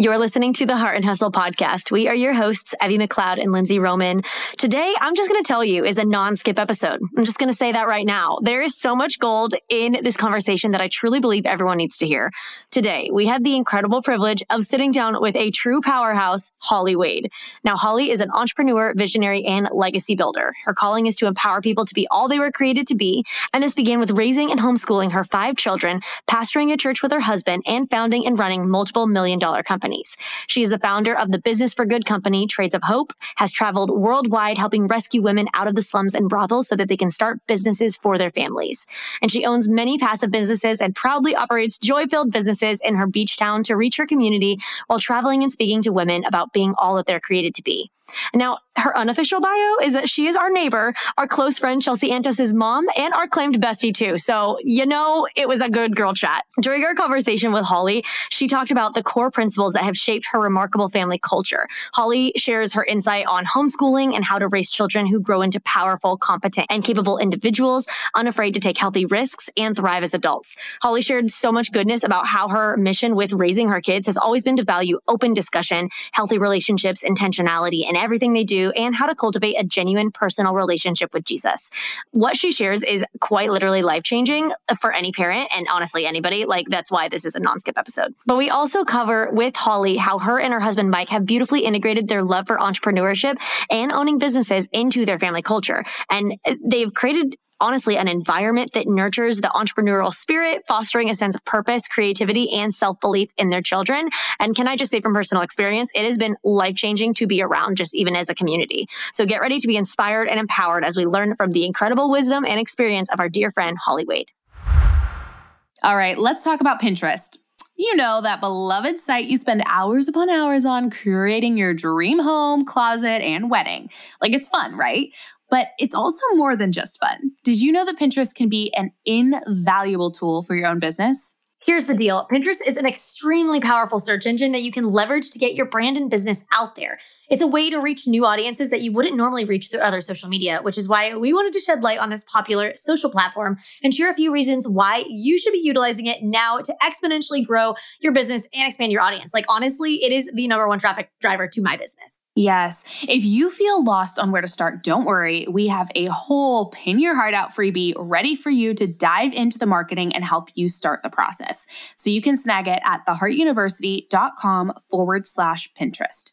You're listening to the Heart and Hustle podcast. We are your hosts, Evie McLeod and Lindsey Roman. Today, I'm just going to tell you is a non-skip episode. I'm just going to say that right now. There is so much gold in this conversation that I truly believe everyone needs to hear. Today, we had the incredible privilege of sitting down with a true powerhouse, Holly Wehde. Now, Holly is an entrepreneur, visionary, and legacy builder. Her calling is to empower people to be all they were created to be. And this began with raising and homeschooling her five children, pastoring a church with her husband, and founding and running multiple million dollar companies companies. She is the founder of the Business for Good company, Trades of Hope, has traveled worldwide helping rescue women out of the slums and brothels so that they can start businesses for their families. And she owns many passive businesses and proudly operates joy filled businesses in her beach town to reach her community while traveling and speaking to women about being all that they're created to be. Now, her unofficial bio is that she is our neighbor, our close friend Chelsea Antos's mom, and our claimed bestie too. So, you know, it was a good girl chat. During our conversation with Holly, she talked about the core principles that have shaped her remarkable family culture. Holly shares her insight on homeschooling and how to raise children who grow into powerful, competent, and capable individuals, unafraid to take healthy risks and thrive as adults. Holly shared so much goodness about how her mission with raising her kids has always been to value open discussion, healthy relationships, intentionality, and everything they do and how to cultivate a genuine personal relationship with Jesus. What she shares is quite literally life changing for any parent and honestly anybody. Like that's why this is a non skip episode. But we also cover with Holly how her and her husband Mike have beautifully integrated their love for entrepreneurship and owning businesses into their family culture. And they've created honestly an environment that nurtures the entrepreneurial spirit, fostering a sense of purpose, creativity, and self belief in their children. And can I just say from personal experience, it has been life changing to be around just even as a community. So get ready to be inspired and empowered as we learn from the incredible wisdom and experience of our dear friend, Holly Wehde. All right, let's talk about Pinterest. You know, that beloved site you spend hours upon hours on creating your dream home, closet, and wedding. Like it's fun, right? But it's also more than just fun. Did you know that Pinterest can be an invaluable tool for your own business? Here's the deal Pinterest is an extremely powerful search engine that you can leverage to get your brand and business out there. It's a way to reach new audiences that you wouldn't normally reach through other social media, which is why we wanted to shed light on this popular social platform and share a few reasons why you should be utilizing it now to exponentially grow your business and expand your audience. Like, honestly, it is the number one traffic driver to my business. Yes. If you feel lost on where to start, don't worry. We have a whole pin your heart out freebie ready for you to dive into the marketing and help you start the process. So you can snag it at theheartuniversity.com forward slash Pinterest.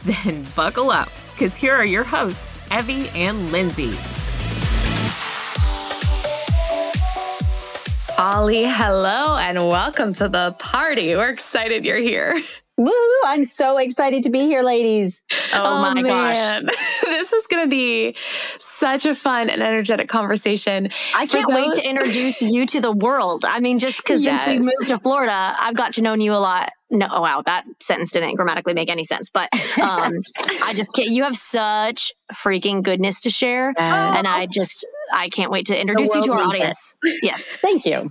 Then buckle up, because here are your hosts, Evie and Lindsey. Holly, hello, and welcome to the party. We're excited you're here. Woo! I'm so excited to be here, ladies. Oh, oh my man. gosh. this is going to be such a fun and energetic conversation. I can't those- wait to introduce you to the world. I mean, just because yes. since we moved to Florida, I've got to know you a lot. No, oh, wow, that sentence didn't grammatically make any sense. But um, I just can't. You have such freaking goodness to share, and I just I can't wait to introduce you to our audience. It. Yes, thank you.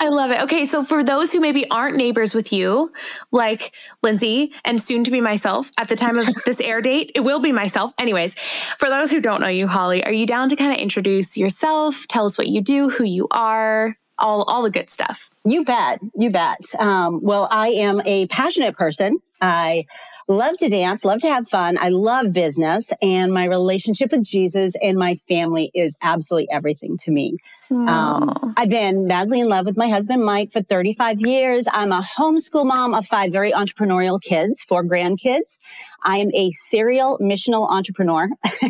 I love it. Okay, so for those who maybe aren't neighbors with you, like Lindsey and soon to be myself at the time of this air date, it will be myself. Anyways, for those who don't know you, Holly, are you down to kind of introduce yourself, tell us what you do, who you are, all all the good stuff? You bet. You bet. Um, well, I am a passionate person. I love to dance, love to have fun. I love business and my relationship with Jesus and my family is absolutely everything to me. Um, I've been madly in love with my husband, Mike, for 35 years. I'm a homeschool mom of five very entrepreneurial kids, four grandkids. I am a serial missional entrepreneur.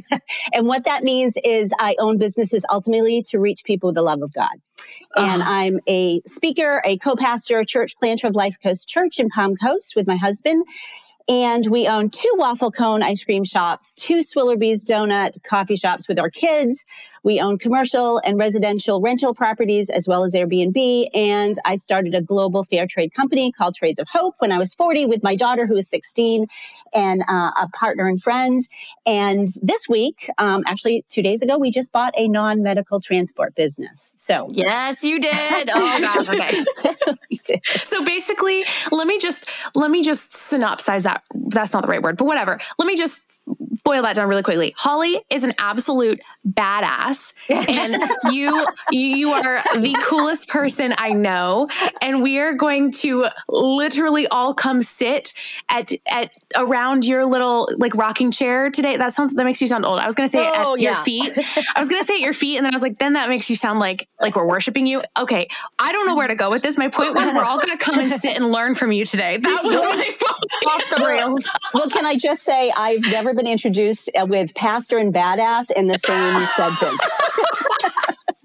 and what that means is I own businesses ultimately to reach people with the love of God. And I'm a speaker, a co-pastor, a church planter of Life Coast Church in Palm Coast with my husband. And we own two waffle cone ice cream shops, two Swillerbees donut coffee shops with our kids. We own commercial and residential rental properties as well as Airbnb. And I started a global fair trade company called Trades of Hope when I was 40 with my daughter who is 16 and uh, a partner and friend. And this week, um, actually two days ago, we just bought a non-medical transport business. So yes, you did. Oh gosh. Okay. so basically, let me just, let me just synopsize that. That's not the right word, but whatever. Let me just boil that down really quickly. Holly is an absolute badass and you you are the coolest person I know and we are going to literally all come sit at at around your little like rocking chair today. That sounds that makes you sound old. I was going to say oh, at yeah. your feet. I was going to say at your feet and then I was like then that makes you sound like like we're worshiping you. Okay, I don't know where to go with this. My point was we're all going to come and sit and learn from you today. That was my point. Off the rails. Well, can I just say I've never been introduced uh, with pastor and badass in the same sentence.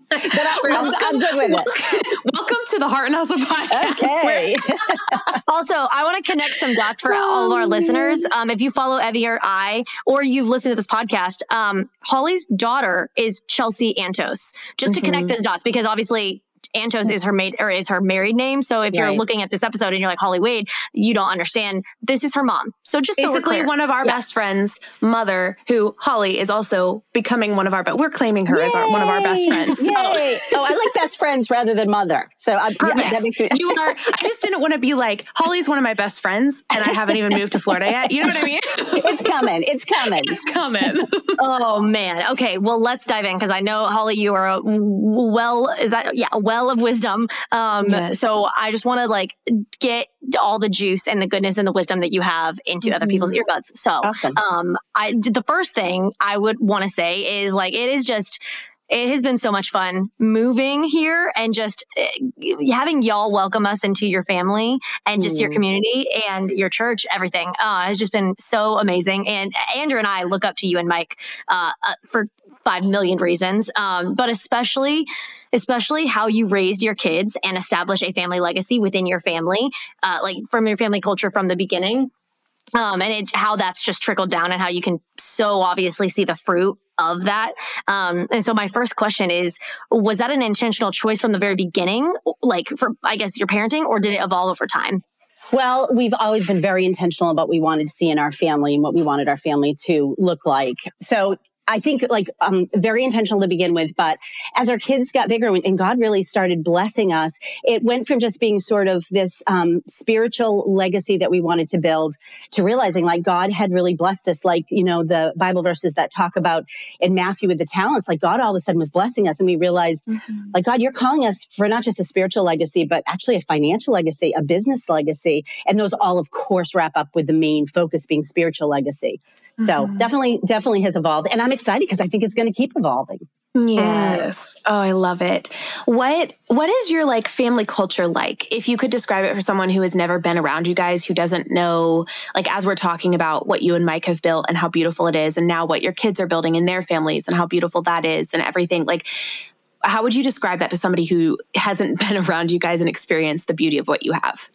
but I'm, I'm, good with it. Welcome to the Heart and Hustle podcast. Okay. also, I want to connect some dots for all of our listeners. Um, if you follow Evie or I, or you've listened to this podcast, um, Holly's daughter is Chelsea Antos. Just to mm-hmm. connect those dots, because obviously Antos is her maid or is her married name. So if right. you're looking at this episode and you're like Holly Wehde, you don't understand. This is her mom. So just basically so one of our yeah. best friends' mother, who Holly is also becoming one of our. But we're claiming her Yay! as our, one of our best friends. So. Yay! Oh, I like best friends rather than mother. So I, yeah, that makes me- you are. I just didn't want to be like Holly's one of my best friends, and I haven't even moved to Florida yet. You know what I mean? it's coming. It's coming. It's coming. oh man. Okay. Well, let's dive in because I know Holly, you are a well. Is that yeah? Well well of wisdom. Um, yes. So I just want to like get all the juice and the goodness and the wisdom that you have into mm-hmm. other people's mm-hmm. earbuds. So, awesome. um, I the first thing I would want to say is like it is just it has been so much fun moving here and just eh, having y'all welcome us into your family and just mm. your community and your church everything uh, has just been so amazing and andrew and i look up to you and mike uh, uh, for five million reasons um, but especially especially how you raised your kids and establish a family legacy within your family, uh, like from your family culture from the beginning. Um, and it, how that's just trickled down and how you can so obviously see the fruit of that. Um, and so my first question is, was that an intentional choice from the very beginning? Like for, I guess your parenting or did it evolve over time? Well, we've always been very intentional about what we wanted to see in our family and what we wanted our family to look like. So I think like um, very intentional to begin with, but as our kids got bigger and God really started blessing us, it went from just being sort of this um, spiritual legacy that we wanted to build to realizing like God had really blessed us, like you know the Bible verses that talk about in Matthew with the talents, like God all of a sudden was blessing us, and we realized mm-hmm. like God, you're calling us for not just a spiritual legacy, but actually a financial legacy, a business legacy, and those all of course wrap up with the main focus being spiritual legacy. So mm-hmm. definitely, definitely has evolved. And I'm excited because I think it's going to keep evolving. Yes. Mm. Oh, I love it. What what is your like family culture like? If you could describe it for someone who has never been around you guys, who doesn't know like as we're talking about what you and Mike have built and how beautiful it is and now what your kids are building in their families and how beautiful that is and everything. Like how would you describe that to somebody who hasn't been around you guys and experienced the beauty of what you have?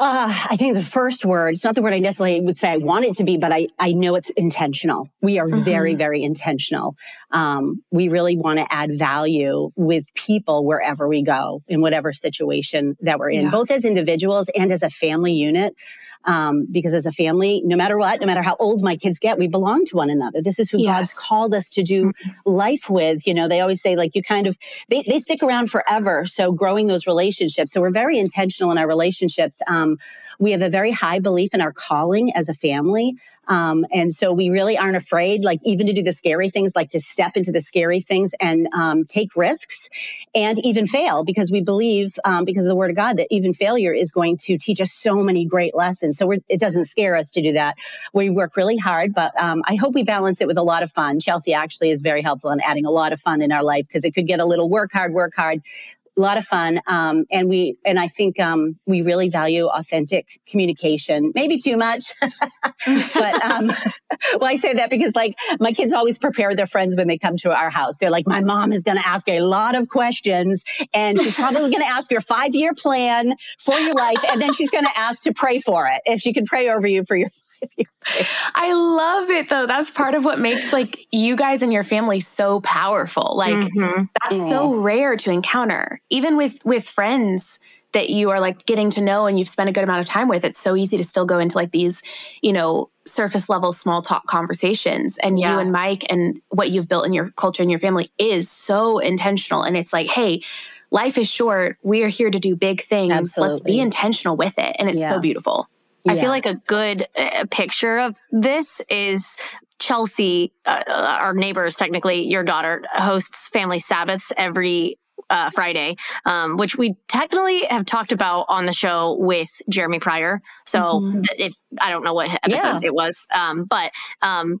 Uh, I think the first word, it's not the word I necessarily would say I want it to be, but I, I know it's intentional. We are mm-hmm. very, very intentional. Um, we really want to add value with people wherever we go in whatever situation that we're in, yeah. both as individuals and as a family unit. Um, because as a family, no matter what, no matter how old my kids get, we belong to one another. This is who yes. God's called us to do mm-hmm. life with. You know, they always say like you kind of, they, they stick around forever. So growing those relationships. So we're very intentional in our relationships. Um, we have a very high belief in our calling as a family. Um, and so we really aren't afraid, like even to do the scary things, like to step into the scary things and um, take risks and even fail because we believe, um, because of the word of God, that even failure is going to teach us so many great lessons. So it doesn't scare us to do that. We work really hard, but um, I hope we balance it with a lot of fun. Chelsea actually is very helpful in adding a lot of fun in our life because it could get a little work hard, work hard a lot of fun. Um, and we, and I think, um, we really value authentic communication, maybe too much. but, um, well, I say that because like my kids always prepare their friends when they come to our house. They're like, my mom is going to ask a lot of questions and she's probably going to ask your five year plan for your life. And then she's going to ask to pray for it if she can pray over you for your I love it though. That's part of what makes like you guys and your family so powerful. Like mm-hmm. that's yeah. so rare to encounter. Even with with friends that you are like getting to know and you've spent a good amount of time with, it's so easy to still go into like these, you know, surface level small talk conversations. And yeah. you and Mike and what you've built in your culture and your family is so intentional. And it's like, hey, life is short. We are here to do big things. Absolutely. Let's be intentional with it. And it's yeah. so beautiful. Yeah. I feel like a good uh, picture of this is Chelsea, uh, uh, our neighbors, technically, your daughter hosts family Sabbaths every uh, Friday, um, which we technically have talked about on the show with Jeremy Pryor. So mm-hmm. if I don't know what episode yeah. it was, um, but um,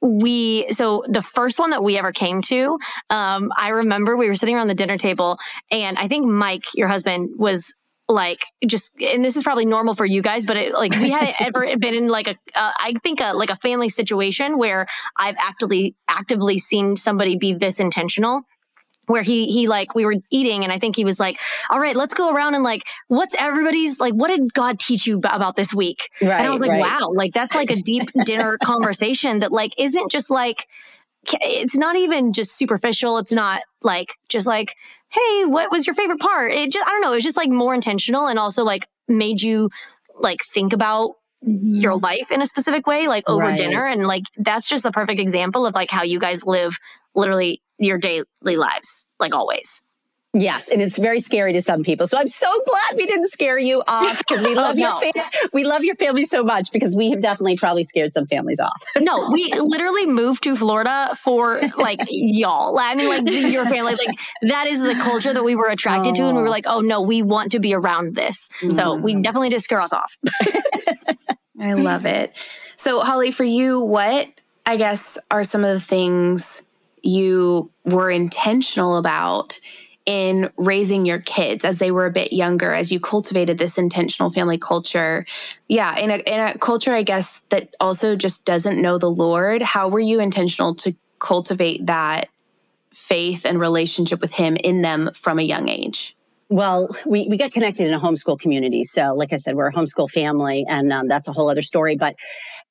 we so the first one that we ever came to um i remember we were sitting around the dinner table and i think mike your husband was like just and this is probably normal for you guys but it, like we had ever been in like a uh, I think a like a family situation where i've actively actively seen somebody be this intentional where he he like we were eating and i think he was like all right let's go around and like what's everybody's like what did god teach you about this week right, and i was like right. wow like that's like a deep dinner conversation that like isn't just like it's not even just superficial it's not like just like hey, what was your favorite part? It just, I don't know, it was just like more intentional and also like made you like think about your mm-hmm. life in a specific way, like over right. dinner. And like, that's just a perfect example of like how you guys live literally your daily lives, like always. Yes, and it's very scary to some people. So I'm so glad we didn't scare you off because we love oh, no. your fam- we love your family so much because we have definitely probably scared some families off. no, we literally moved to Florida for like y'all. I mean, like your family, like that is the culture that we were attracted oh. to, and we were like, oh no, we want to be around this. Mm-hmm. So we definitely did scare us off. I love it. So Holly, for you, what I guess are some of the things you were intentional about? In raising your kids as they were a bit younger as you cultivated this intentional family culture yeah in a, in a culture i guess that also just doesn't know the lord how were you intentional to cultivate that faith and relationship with him in them from a young age well, we, we got connected in a homeschool community. So, like I said, we're a homeschool family, and um, that's a whole other story. But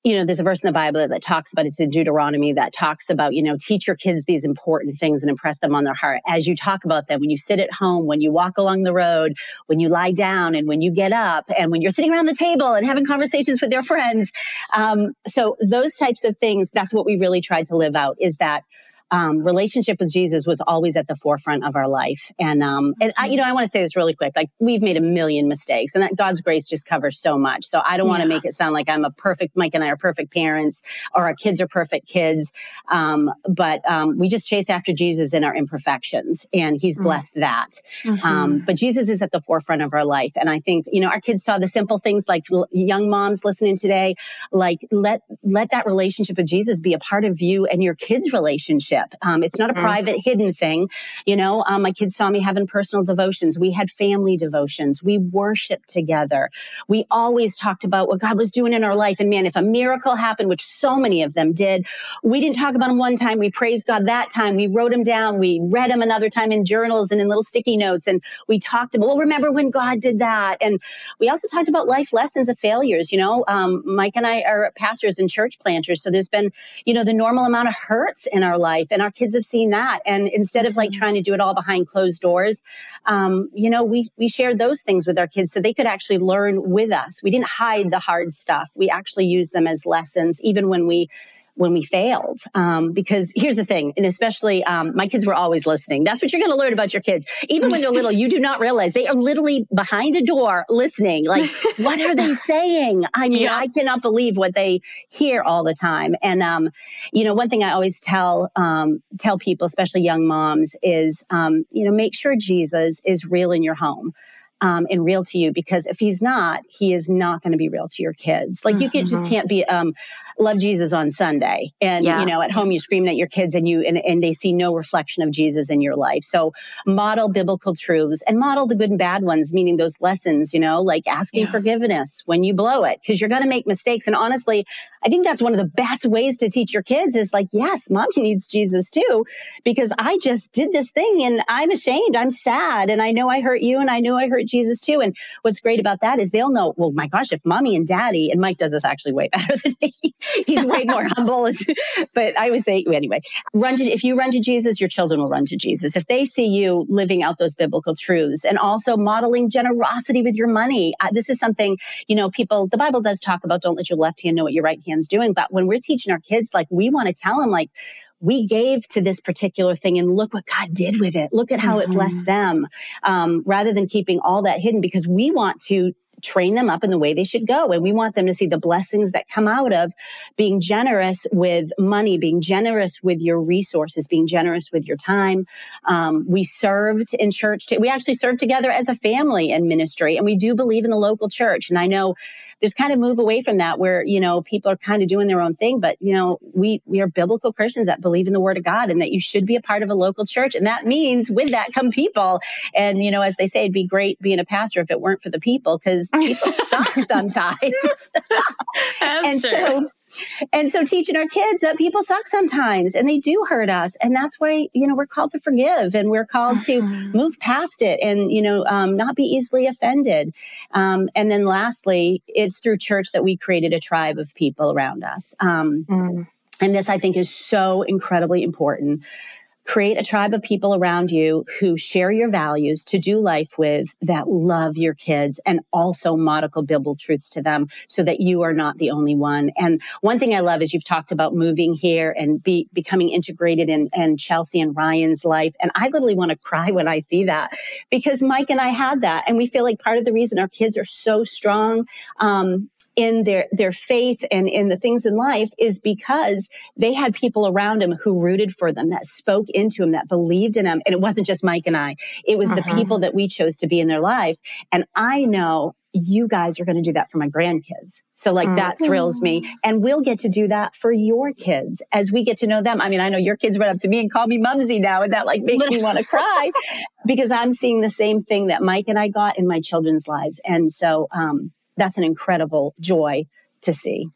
you know, there's a verse in the Bible that talks about it's in Deuteronomy that talks about, you know, teach your kids these important things and impress them on their heart as you talk about them when you sit at home, when you walk along the road, when you lie down, and when you get up, and when you're sitting around the table and having conversations with their friends. Um, so those types of things, that's what we really tried to live out is that um, relationship with Jesus was always at the forefront of our life. And, um, and I, you know, I want to say this really quick. Like we've made a million mistakes and that God's grace just covers so much. So I don't want to make it sound like I'm a perfect, Mike and I are perfect parents or our kids are perfect kids. Um, but, um, we just chase after Jesus in our imperfections and he's mm. blessed mm-hmm. that. Mm-hmm. but Jesus is at the forefront of our life. And I think, you know, our kids saw the simple things like l- young moms listening today, like let, let that relationship with Jesus be a part of you and your kids' relationship relationship. Um, it's not a mm-hmm. private, hidden thing. You know, um, my kids saw me having personal devotions. We had family devotions. We worshiped together. We always talked about what God was doing in our life. And man, if a miracle happened, which so many of them did, we didn't talk about them one time. We praised God that time. We wrote them down. We read them another time in journals and in little sticky notes. And we talked about, well, remember when God did that? And we also talked about life lessons of failures. You know, um, Mike and I are pastors and church planters. So there's been, you know, the normal amount of hurts in our life life. And our kids have seen that. And instead of like mm-hmm. trying to do it all behind closed doors, um, you know, we, we shared those things with our kids so they could actually learn with us. We didn't hide the hard stuff. We actually used them as lessons, even when we when we failed. Um, because here's the thing, and especially um, my kids were always listening. That's what you're going to learn about your kids. Even when they're little, you do not realize they are literally behind a door listening. Like, what are they saying? I mean, yeah. I cannot believe what they hear all the time. And um, you know, one thing I always tell um, tell people, especially young moms, is um, you know, make sure Jesus is real in your home um, and real to you because if he's not, he is not going to be real to your kids. Like you can, just mm-hmm. can't be um, love Jesus on Sunday. And, yeah. you know, at home, you scream at your kids and you, and, and they see no reflection of Jesus in your life. So model biblical truths and model the good and bad ones, meaning those lessons, you know, like asking yeah. forgiveness when you blow it, because you're going to make mistakes. And honestly, I think that's one of the best ways to teach your kids is like, yes, mommy needs Jesus too, because I just did this thing and I'm ashamed. I'm sad. And I know I hurt you and I know I hurt Jesus too. And what's great about that is they'll know, well, my gosh, if mommy and daddy, and Mike does this actually way better than me. He's way more humble. but I would say, anyway, run to, if you run to Jesus, your children will run to Jesus. If they see you living out those biblical truths and also modeling generosity with your money, uh, this is something, you know, people, the Bible does talk about don't let your left hand know what your right hand's doing. But when we're teaching our kids, like we want to tell them, like, we gave to this particular thing and look what God did with it. Look at how mm-hmm. it blessed them. Um, rather than keeping all that hidden because we want to train them up in the way they should go. And we want them to see the blessings that come out of being generous with money, being generous with your resources, being generous with your time. Um, we served in church. T- we actually served together as a family in ministry, and we do believe in the local church. And I know there's kind of move away from that where, you know, people are kind of doing their own thing, but, you know, we, we are biblical Christians that believe in the word of God and that you should be a part of a local church. And that means with that come people. And, you know, as they say, it'd be great being a pastor if it weren't for the people because people suck sometimes. and true. so and so teaching our kids that people suck sometimes and they do hurt us. And that's why, you know, we're called to forgive and we're called to mm-hmm. move past it and, you know, um, not be easily offended. Um, and then lastly, it's through church that we created a tribe of people around us. Um, mm. And this, I think, is so incredibly important create a tribe of people around you who share your values to do life with that love your kids and also model biblical truths to them so that you are not the only one. And one thing I love is you've talked about moving here and be, becoming integrated in, in Chelsea and Ryan's life. And I literally want to cry when I see that because Mike and I had that. And we feel like part of the reason our kids are so strong, um, in their their faith and in the things in life is because they had people around them who rooted for them that spoke into them that believed in them and it wasn't just Mike and I it was uh-huh. the people that we chose to be in their life and I know you guys are going to do that for my grandkids. So like mm-hmm. that thrills me. And we'll get to do that for your kids as we get to know them. I mean, I know your kids run up to me and call me mumsy now and that like makes me want to cry because I'm seeing the same thing that Mike and I got in my children's lives. And so, um, that's an incredible joy to see.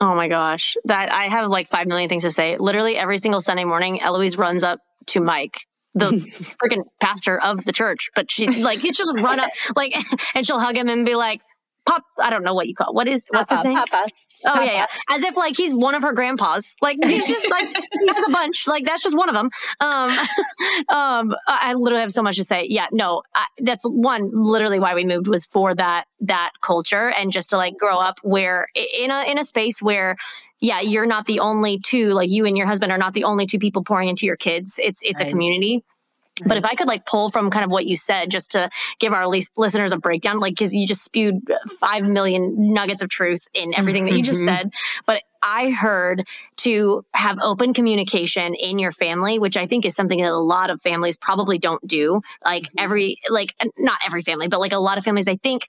Oh my gosh. That I have like 5 million things to say. Literally every single Sunday morning, Eloise runs up to Mike, the freaking pastor of the church, but she like, she'll just run up like, and she'll hug him and be like, Pop, I don't know what you call. What is what's Papa, his name? Papa. Oh yeah, yeah. As if like he's one of her grandpas. Like he's just like he has a bunch. Like that's just one of them. Um, um, I literally have so much to say. Yeah, no, I, that's one. Literally, why we moved was for that that culture and just to like grow up where in a in a space where yeah, you're not the only two. Like you and your husband are not the only two people pouring into your kids. It's it's right. a community. But if I could like pull from kind of what you said, just to give our listeners a breakdown, like because you just spewed five million nuggets of truth in everything that you just mm-hmm. said. But I heard to have open communication in your family, which I think is something that a lot of families probably don't do. Like mm-hmm. every, like not every family, but like a lot of families, I think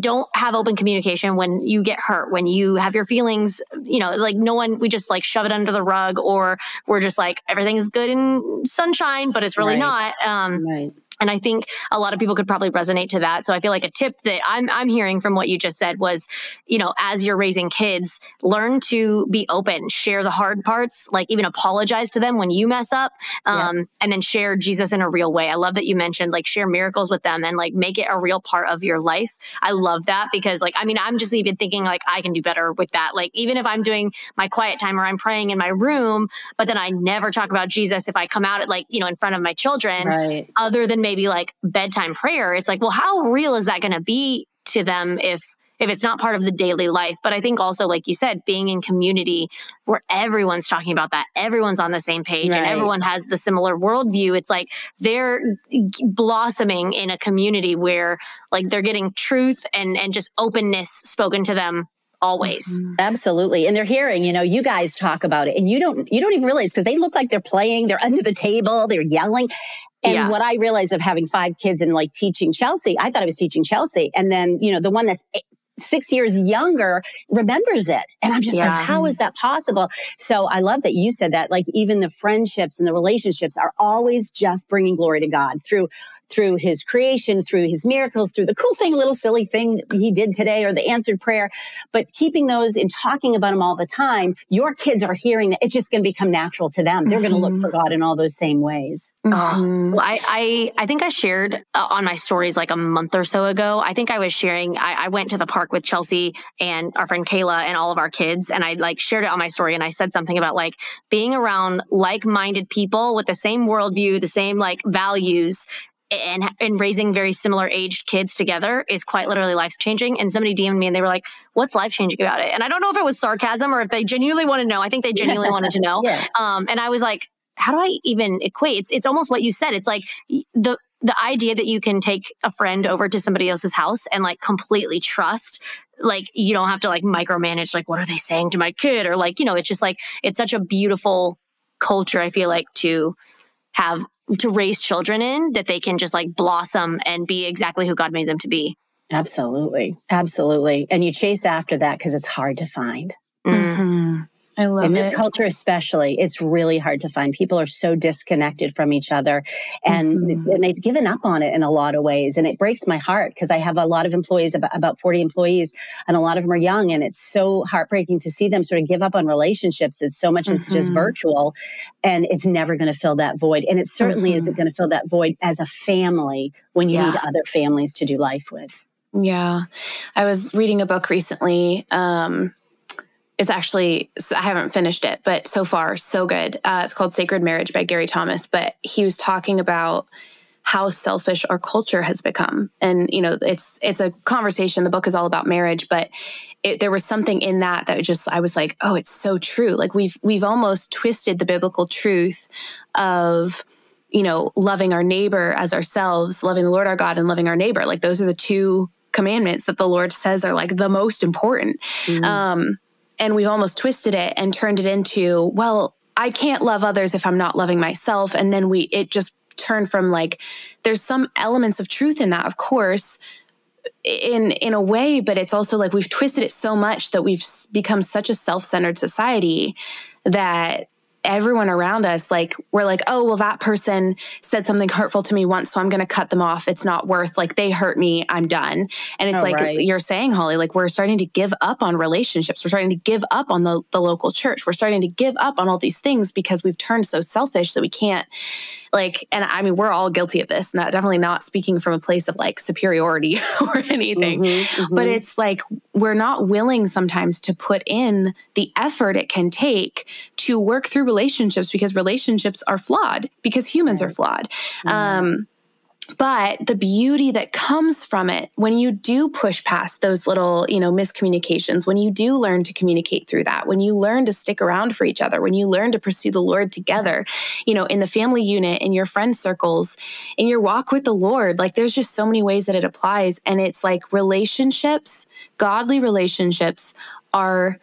don't have open communication when you get hurt, when you have your feelings, you know, like no one, we just like shove it under the rug or we're just like everything's good in sunshine, but it's really right. not. Um, right. And I think a lot of people could probably resonate to that. So I feel like a tip that I'm, I'm hearing from what you just said was, you know, as you're raising kids, learn to be open, share the hard parts, like even apologize to them when you mess up, um, yeah. and then share Jesus in a real way. I love that you mentioned like share miracles with them and like make it a real part of your life. I love that because like, I mean, I'm just even thinking like I can do better with that. Like even if I'm doing my quiet time or I'm praying in my room, but then I never talk about Jesus if I come out at like, you know, in front of my children, right. other than maybe like bedtime prayer, it's like, well, how real is that going to be to them if if it's not part of the daily life. But I think also, like you said, being in community where everyone's talking about that, everyone's on the same page right. and everyone has the similar worldview. It's like they're blossoming in a community where like they're getting truth and and just openness spoken to them always mm-hmm. absolutely and they're hearing you know you guys talk about it and you don't you don't even realize because they look like they're playing they're under the table they're yelling and yeah. what I realized of having five kids and like teaching Chelsea, I thought I was teaching Chelsea. And then, you know, the one that's six years younger remembers it. And I'm just yeah. like, how is that possible? So I love that you said that. Like even the friendships and the relationships are always just bringing glory to God through through his creation, through his miracles, through the cool thing, little silly thing he did today or the answered prayer. But keeping those and talking about them all the time, your kids are hearing that it's just going to become natural to them. They're mm-hmm. going to look for God in all those same ways. Mm-hmm. well, I, I, I think I shared uh, on my stories like a month or so ago. I think I was sharing, I, I went to the park with Chelsea and our friend Kayla and all of our kids. And I like shared it on my story. And I said something about like being around like minded people with the same worldview, the same like values and and raising very similar aged kids together is quite literally life changing. And somebody DM'd me and they were like, "What's life changing about it?" And I don't know if it was sarcasm or if they genuinely want to know. I think they genuinely wanted to know. Yeah. Um, and I was like, "How do I even equate?" It's it's almost what you said. It's like the the idea that you can take a friend over to somebody else's house and like completely trust like you don't have to like micromanage like what are they saying to my kid or like you know it's just like it's such a beautiful culture i feel like to have to raise children in that they can just like blossom and be exactly who God made them to be. Absolutely. Absolutely. And you chase after that because it's hard to find. Mm-hmm. I love in this it. culture, especially, it's really hard to find. People are so disconnected from each other, and, mm-hmm. and they've given up on it in a lot of ways. And it breaks my heart because I have a lot of employees, about, about forty employees, and a lot of them are young, and it's so heartbreaking to see them sort of give up on relationships. It's so much mm-hmm. is just virtual, and it's never going to fill that void. And it certainly mm-hmm. isn't going to fill that void as a family when you yeah. need other families to do life with. Yeah, I was reading a book recently. Um, it's actually I haven't finished it, but so far so good. Uh, it's called Sacred Marriage by Gary Thomas, but he was talking about how selfish our culture has become, and you know, it's it's a conversation. The book is all about marriage, but it, there was something in that that just I was like, oh, it's so true. Like we've we've almost twisted the biblical truth of you know loving our neighbor as ourselves, loving the Lord our God, and loving our neighbor. Like those are the two commandments that the Lord says are like the most important. Mm-hmm. Um, and we've almost twisted it and turned it into, well, I can't love others if I'm not loving myself. And then we, it just turned from like, there's some elements of truth in that, of course, in in a way but it's also like we've twisted it so much that we've become such a self-centered society that everyone around us like we're like oh well that person said something hurtful to me once so i'm going to cut them off. It's not worth like they hurt me i'm done. And it's oh, like right. you're saying holly like we're starting to give up on relationships. We're starting to give up on the, the local church. We're starting to give up on all these things because we've turned so selfish that we can't like and i mean we're all guilty of this not definitely not speaking from a place of like superiority or anything mm-hmm, mm-hmm. but it's like we're not willing sometimes to put in the effort it can take to work through relationships because relationships are flawed because humans are flawed mm-hmm. um but the beauty that comes from it when you do push past those little you know miscommunications when you do learn to communicate through that when you learn to stick around for each other when you learn to pursue the lord together you know in the family unit in your friend circles in your walk with the lord like there's just so many ways that it applies. And it's like relationships godly relationships are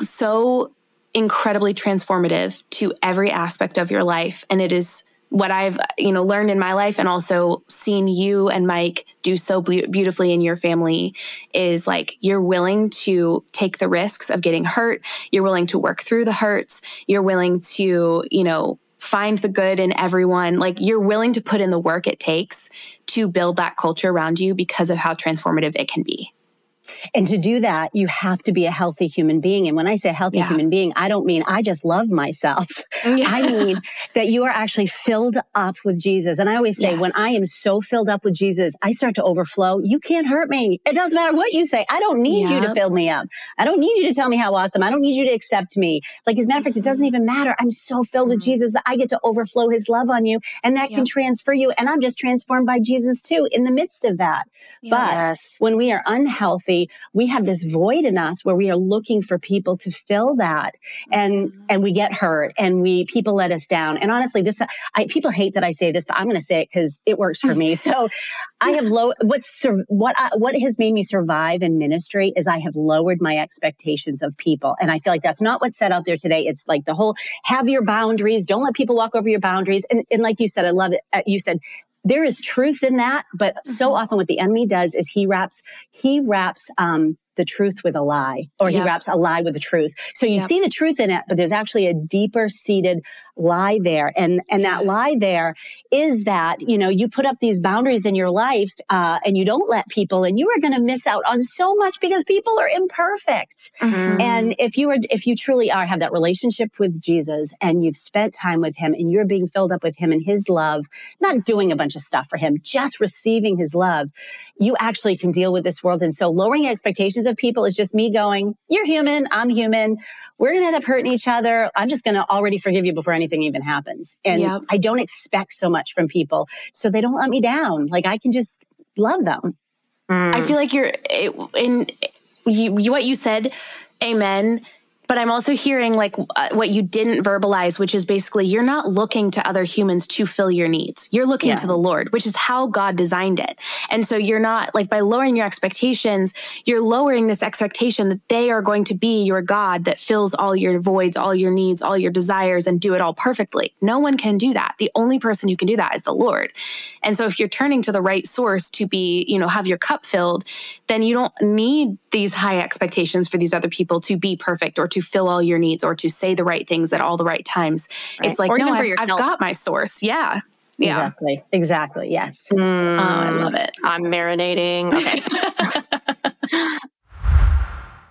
so incredibly transformative to every aspect of your life. And it is what I've you know learned in my life and also seen you and Mike do so beautifully in your family is like you're willing to take the risks of getting hurt. You're willing to work through the hurts. You're willing to you know find the good in everyone. Like you're willing to put in the work it takes to build that culture around you because of how transformative it can be and to do that, you have to be a healthy human being. And when I say healthy yeah. human being, I don't mean I just love myself. Yeah. I mean that you are actually filled up with Jesus. And I always say, yes. when I am so filled up with Jesus, I start to overflow. You can't hurt me. It doesn't matter what you say. I don't need yep. you to fill me up. I don't need you to tell me how awesome. I don't need you to accept me. Like, as a matter of fact, it doesn't even matter. I'm so filled with mm-hmm. Jesus that I get to overflow his love on you and that yep. can transfer you. And I'm just transformed by Jesus too in the midst of that. Yes. But when we are unhealthy, we have this void in us where we are looking for people to fill that and mm-hmm. and we get hurt and we people let us down. And honestly this I, people hate that i say this but i'm going to say it because it works for me. So i have low what's what I, what has made me survive in ministry is i have lowered my expectations of people. And i feel like that's not what's said out there today. It's like the whole have your boundaries. Don't let people walk over your boundaries. And, and like you said i love it uh, you said there is truth in that, but mm-hmm. so often what the enemy does is he wraps, he wraps, um, the truth with a lie or yep. he wraps a lie with the truth. So you yep. see the truth in it, but there's actually a deeper seated lie there. And, and yes. that lie there is that, you know, you put up these boundaries in your life, uh, and you don't let people and you are going to miss out on so much because people are imperfect. Mm-hmm. And if you are, if you truly are, have that relationship with Jesus and you've spent time with him and you're being filled up with him and his love, not doing a bunch of stuff for him, just receiving his love, you actually can deal with this world. And so lowering expectations of people is just me going, you're human. I'm human. We're going to end up hurting each other. I'm just going to already forgive you before anything even happens. And yep. I don't expect so much from people. So they don't let me down. Like I can just love them. Mm. I feel like you're in you, what you said. Amen but I'm also hearing like uh, what you didn't verbalize, which is basically you're not looking to other humans to fill your needs. You're looking yeah. to the Lord, which is how God designed it. And so you're not like by lowering your expectations, you're lowering this expectation that they are going to be your God that fills all your voids, all your needs, all your desires, and do it all perfectly. No one can do that. The only person who can do that is the Lord. And so if you're turning to the right source to be, you know, have your cup filled, then you don't need these high expectations for these other people to be perfect or to to fill all your needs or to say the right things at all the right times. Right. It's like, or no, I've, I've, got my source. Yeah. Yeah. Exactly. Exactly. Yes. Mm, oh, I love it. I'm marinating. Okay.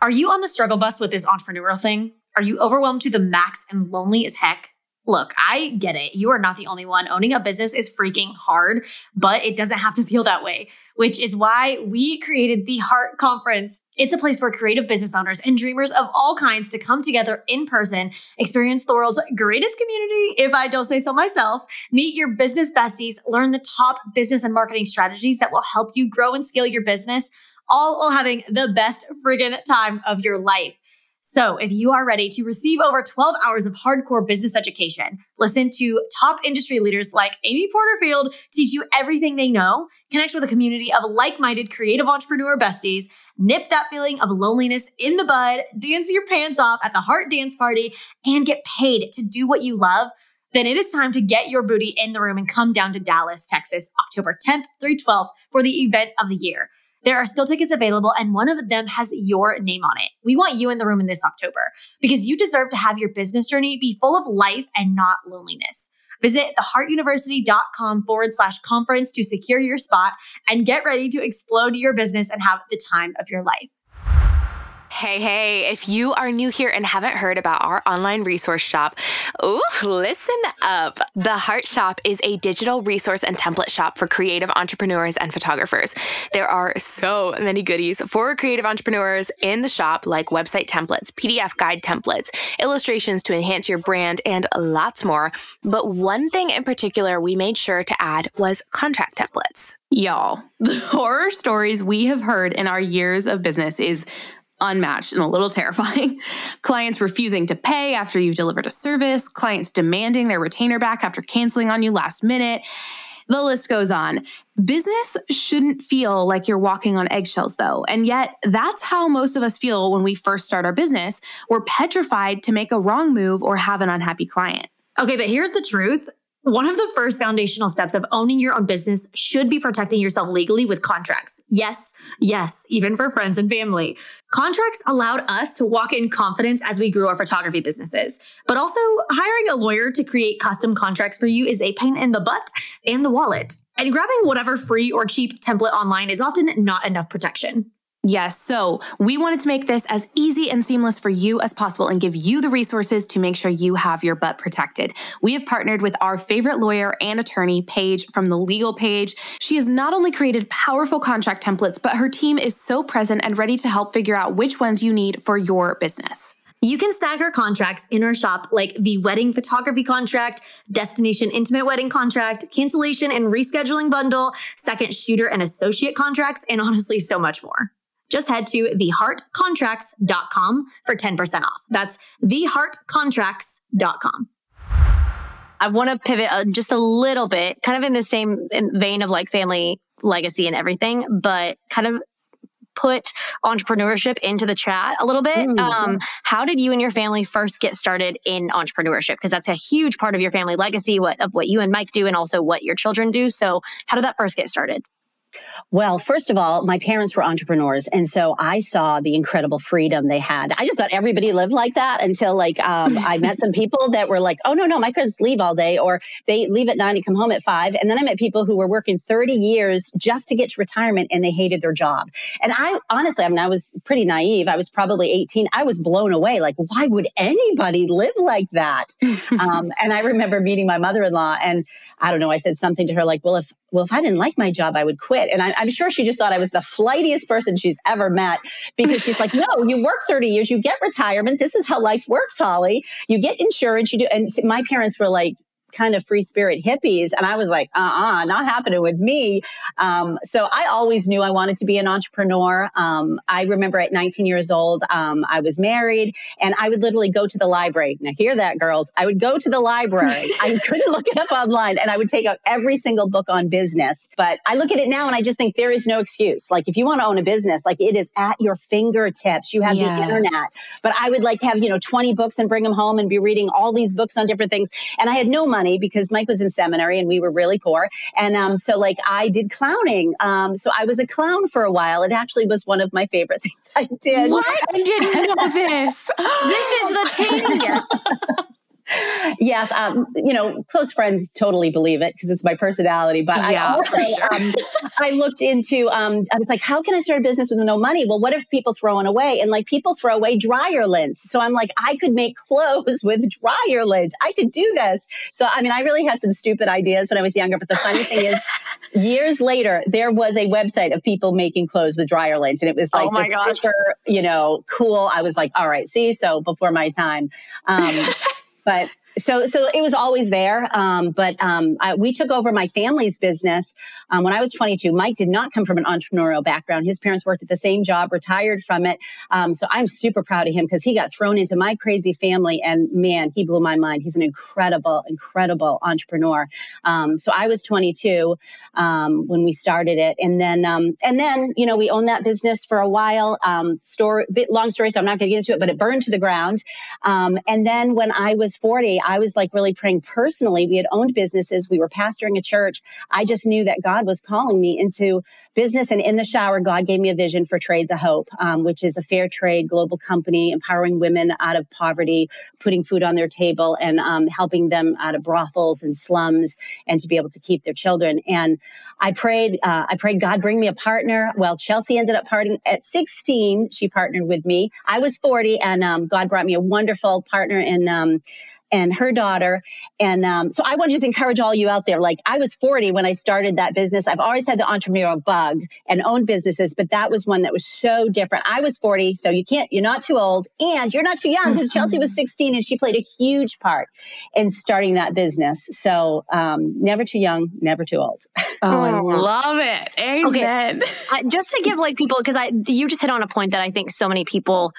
Are you on the struggle bus with this entrepreneurial thing? Are you overwhelmed to the max and lonely as heck? Look, I get it. You are not the only one. Owning a business is freaking hard, but it doesn't have to feel that way, which is why we created the Heart Conference. It's a place for creative business owners and dreamers of all kinds to come together in person, experience the world's greatest community, if I don't say so myself, meet your business besties, learn the top business and marketing strategies that will help you grow and scale your business, all while having the best friggin' time of your life. So, if you are ready to receive over 12 hours of hardcore business education, listen to top industry leaders like Amy Porterfield teach you everything they know, connect with a community of like minded creative entrepreneur besties, nip that feeling of loneliness in the bud, dance your pants off at the Heart Dance Party, and get paid to do what you love, then it is time to get your booty in the room and come down to Dallas, Texas, October 10th through 12th for the event of the year. There are still tickets available, and one of them has your name on it. We want you in the room in this October because you deserve to have your business journey be full of life and not loneliness. Visit theheartuniversity.com forward slash conference to secure your spot and get ready to explode your business and have the time of your life. Hey, hey, if you are new here and haven't heard about our online resource shop, ooh, listen up. The Heart Shop is a digital resource and template shop for creative entrepreneurs and photographers. There are so many goodies for creative entrepreneurs in the shop, like website templates, PDF guide templates, illustrations to enhance your brand, and lots more. But one thing in particular we made sure to add was contract templates. Y'all, the horror stories we have heard in our years of business is unmatched and a little terrifying. clients refusing to pay after you've delivered a service, clients demanding their retainer back after canceling on you last minute. The list goes on. Business shouldn't feel like you're walking on eggshells, though. And yet, that's how most of us feel when we first start our business. We're petrified to make a wrong move or have an unhappy client. Okay, but here's the truth one of the first foundational steps of owning your own business should be protecting yourself legally with contracts. Yes, yes, even for friends and family. Contracts allowed us to walk in confidence as we grew our photography businesses. But also, hiring a lawyer to create custom contracts for you is a pain in the butt and the wallet. And grabbing whatever free or cheap template online is often not enough protection. Yes. So we wanted to make this as easy and seamless for you as possible and give you the resources to make sure you have your butt protected. We have partnered with our favorite lawyer and attorney, Paige from the Legal Paige. She has not only created powerful contract templates, but her team is so present and ready to help figure out which ones you need for your business. You can stagger contracts in our shop like the wedding photography contract, destination intimate wedding contract, cancellation and rescheduling bundle, second shooter and associate contracts, and honestly, so much more just head to theheartcontracts.com for 10% off. That's theheartcontracts.com. I want to pivot uh, just a little bit, kind of in the same vein of like family legacy and everything, but kind of put entrepreneurship into the chat a little bit. Mm-hmm. Um, how did you and your family first get started in entrepreneurship? Because that's a huge part of your family legacy, what of what you and Mike do, and also what your children do. So, how did that first get started? Well, first of all, my parents were entrepreneurs. And so I saw the incredible freedom they had. I just thought everybody lived like that until like, um, I met some people that were like, oh, no, no, my kids leave all day or they leave at nine and come home at five. And then I met people who were working 30 years just to get to retirement and they hated their job. And I honestly, I mean, I was pretty naive. I was probably 18. I was blown away. Like, why would anybody live like that? um, and I remember meeting my mother in law and I don't know, I said something to her like, well, if, well, if I didn't like my job, I would quit. And I, I'm sure she just thought I was the flightiest person she's ever met because she's like, no, you work 30 years, you get retirement. This is how life works, Holly. You get insurance, you do. And my parents were like, kind of free spirit hippies. And I was like, uh uh-uh, uh not happening with me. Um, so I always knew I wanted to be an entrepreneur. Um, I remember at 19 years old, um, I was married and I would literally go to the library. Now, hear that, girls. I would go to the library. I couldn't look it up online and I would take out every single book on business. But I look at it now and I just think there is no excuse. Like, if you want to own a business, like it is at your fingertips. You have yes. the internet. But I would like have, you know, 20 books and bring them home and be reading all these books on different things. And I had no money because Mike was in seminary and we were really poor. And um, so like I did clowning. Um, so I was a clown for a while. It actually was one of my favorite things I did. What? I didn't know this. this is the tea. yes, um, you know, close friends totally believe it because it's my personality. But yeah, I also, sure. um, I looked into, um, I was like, how can I start a business with no money? Well, what if people throw it away? And like people throw away dryer lint. So I'm like, I could make clothes with dryer lint. I could do this. So, I mean, I really had some stupid ideas when I was younger. But the funny thing is, years later, there was a website of people making clothes with dryer lint. And it was like, oh my gosh. super, you know, cool. I was like, all right, see, so before my time. But so so it was always there. Um, but um, I, we took over my family's business um, when I was 22. Mike did not come from an entrepreneurial background. His parents worked at the same job, retired from it. Um, so I'm super proud of him because he got thrown into my crazy family, and man, he blew my mind. He's an incredible, incredible entrepreneur. Um, so I was 22 um, when we started it, and then and then you know we owned that business for a while. store bit long story, so I'm not going to get into it, but it burned to the ground. and then when I was 40. I was like really praying personally. We had owned businesses. We were pastoring a church. I just knew that God was calling me into business. And in the shower, God gave me a vision for Trades of Hope, um, which is a fair trade global company empowering women out of poverty, putting food on their table and um, helping them out of brothels and slums and to be able to keep their children. And I prayed, uh, I prayed, God, bring me a partner. Well, Chelsea ended up parting at 16. She partnered with me. I was 40 and um, God brought me a wonderful partner in um, and her daughter. And um, so I want to just encourage all you out there. Like I was 40 when I started that business. I've always had the entrepreneurial bug and owned businesses, but that was one that was so different. I was 40, so you can't, you're not too old and you're not too young because Chelsea was 16 and she played a huge part in starting that business. So um, never too young, never too old. Oh, I love it. Amen. Okay. just to give like people, because I, you just hit on a point that I think so many people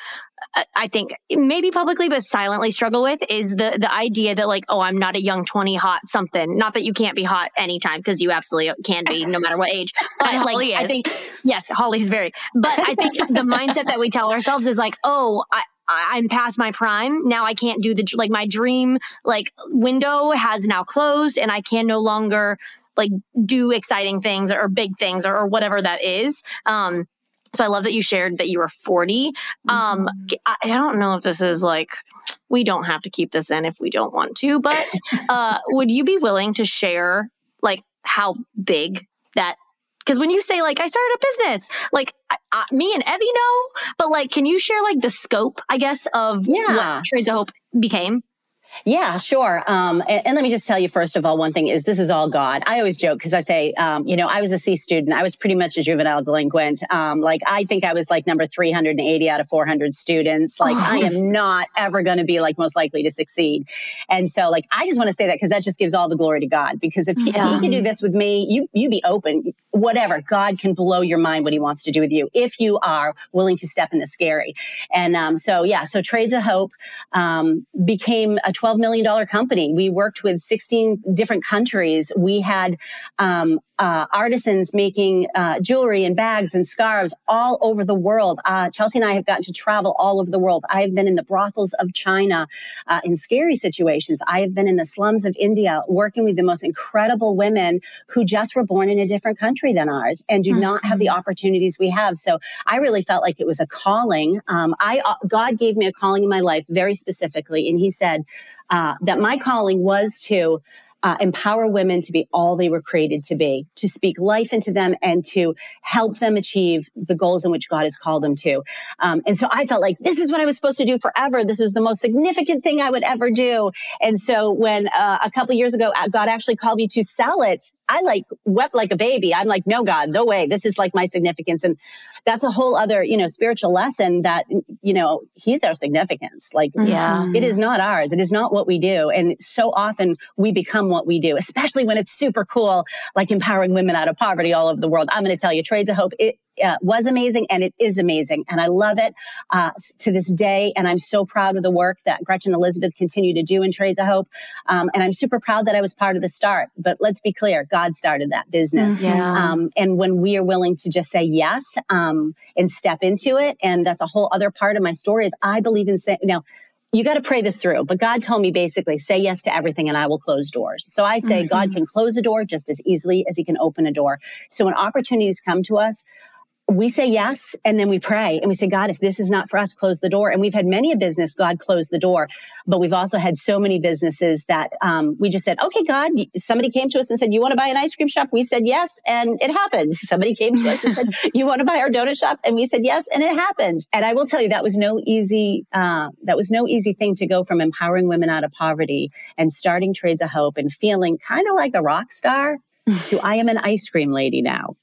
I think maybe publicly, but silently struggle with is the the idea that like, oh, I'm not a young twenty hot something. Not that you can't be hot anytime because you absolutely can be, no matter what age. But like, I think yes, Holly's very. But I think the mindset that we tell ourselves is like, oh, I, I'm past my prime. Now I can't do the like my dream like window has now closed, and I can no longer like do exciting things or big things or, or whatever that is. Um, so I love that you shared that you were 40. Um, mm-hmm. I, I don't know if this is like, we don't have to keep this in if we don't want to, but uh, would you be willing to share like how big that? Because when you say like I started a business, like I, I, me and Evie know, but like, can you share like the scope, I guess, of yeah. what Trades of Hope became? Yeah, sure. Um, and, and, let me just tell you, first of all, one thing is this is all God. I always joke because I say, um, you know, I was a C student. I was pretty much a juvenile delinquent. Um, like, I think I was like number 380 out of 400 students. Like, I am not ever going to be like most likely to succeed. And so, like, I just want to say that because that just gives all the glory to God. Because if he, yeah. if he can do this with me, you, you be open, whatever. God can blow your mind what he wants to do with you if you are willing to step in the scary. And um, so, yeah, so Trades of Hope um, became a 12 million company. We worked with 16 different countries. We had um, uh, artisans making uh, jewelry and bags and scarves all over the world. Uh, Chelsea and I have gotten to travel all over the world. I have been in the brothels of China uh, in scary situations. I have been in the slums of India working with the most incredible women who just were born in a different country than ours and do mm-hmm. not have the mm-hmm. opportunities we have. So I really felt like it was a calling. Um, I uh, God gave me a calling in my life very specifically, and He said uh, that my calling was to uh, empower women to be all they were created to be, to speak life into them and to help them achieve the goals in which God has called them to. Um, and so I felt like this is what I was supposed to do forever. This was the most significant thing I would ever do. And so when uh, a couple years ago, uh, God actually called me to sell it, I like wept like a baby. I'm like, no, God, no way. This is like my significance. And that's a whole other, you know, spiritual lesson that, you know, he's our significance. Like, mm-hmm. yeah, it is not ours. It is not what we do. And so often we become what we do, especially when it's super cool, like empowering women out of poverty all over the world. I'm going to tell you, Trades of Hope, it, uh, was amazing and it is amazing. And I love it uh, to this day. And I'm so proud of the work that Gretchen Elizabeth continue to do in Trades of Hope. Um, and I'm super proud that I was part of the start. But let's be clear, God started that business. Mm-hmm. Yeah. Um, and when we are willing to just say yes um, and step into it, and that's a whole other part of my story is I believe in saying, now, you got to pray this through. But God told me basically, say yes to everything and I will close doors. So I say mm-hmm. God can close a door just as easily as he can open a door. So when opportunities come to us, we say yes and then we pray and we say god if this is not for us close the door. And we've had many a business god closed the door. But we've also had so many businesses that um, we just said okay god somebody came to us and said you want to buy an ice cream shop? We said yes and it happened. Somebody came to us and said you want to buy our donut shop? And we said yes and it happened. And i will tell you that was no easy uh, that was no easy thing to go from empowering women out of poverty and starting trades of hope and feeling kind of like a rock star to i am an ice cream lady now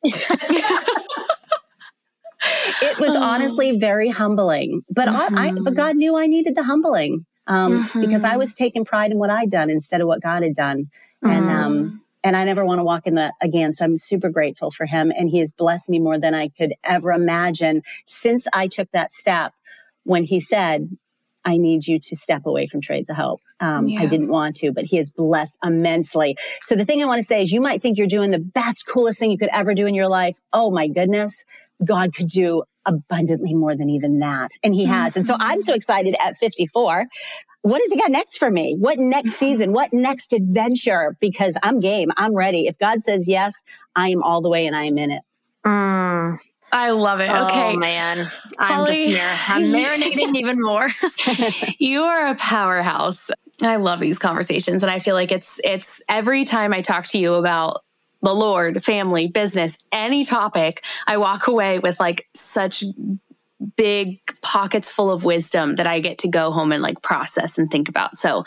it was honestly very humbling. But mm-hmm. I, but mm-hmm. God knew I needed the humbling um, mm-hmm. because I was taking pride in what I'd done instead of what God had done, mm-hmm. and um, and I never want to walk in that again. So I'm super grateful for Him, and He has blessed me more than I could ever imagine since I took that step when He said. I need you to step away from Trades of Hope. Um, I didn't want to, but he has blessed immensely. So the thing I want to say is you might think you're doing the best, coolest thing you could ever do in your life. Oh my goodness. God could do abundantly more than even that. And he has. And so I'm so excited at 54. What has he got next for me? What next season? What next adventure? Because I'm game. I'm ready. If God says yes, I am all the way and I am in it. Mm. I love it. Okay. Oh man. I'm just mar- I'm marinating even more. you are a powerhouse. I love these conversations and I feel like it's it's every time I talk to you about the Lord, family, business, any topic, I walk away with like such big pockets full of wisdom that I get to go home and like process and think about. So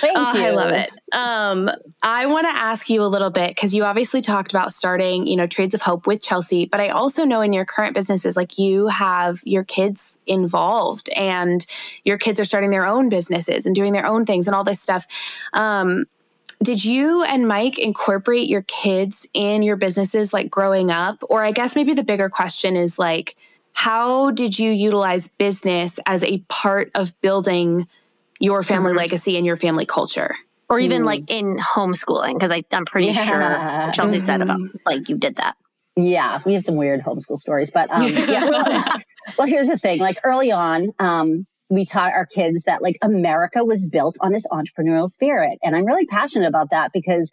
Thank uh, I love it. Um, I want to ask you a little bit because you obviously talked about starting, you know, Trades of Hope with Chelsea, but I also know in your current businesses, like you have your kids involved and your kids are starting their own businesses and doing their own things and all this stuff. Um, did you and Mike incorporate your kids in your businesses like growing up? Or I guess maybe the bigger question is like, how did you utilize business as a part of building your family mm-hmm. legacy and your family culture? Or even mm. like in homeschooling? Because I'm pretty yeah. sure Chelsea mm-hmm. said about mm-hmm. like you did that. Yeah, we have some weird homeschool stories, but um, yeah. Well, well, here's the thing: like early on, um, we taught our kids that like America was built on this entrepreneurial spirit. And I'm really passionate about that because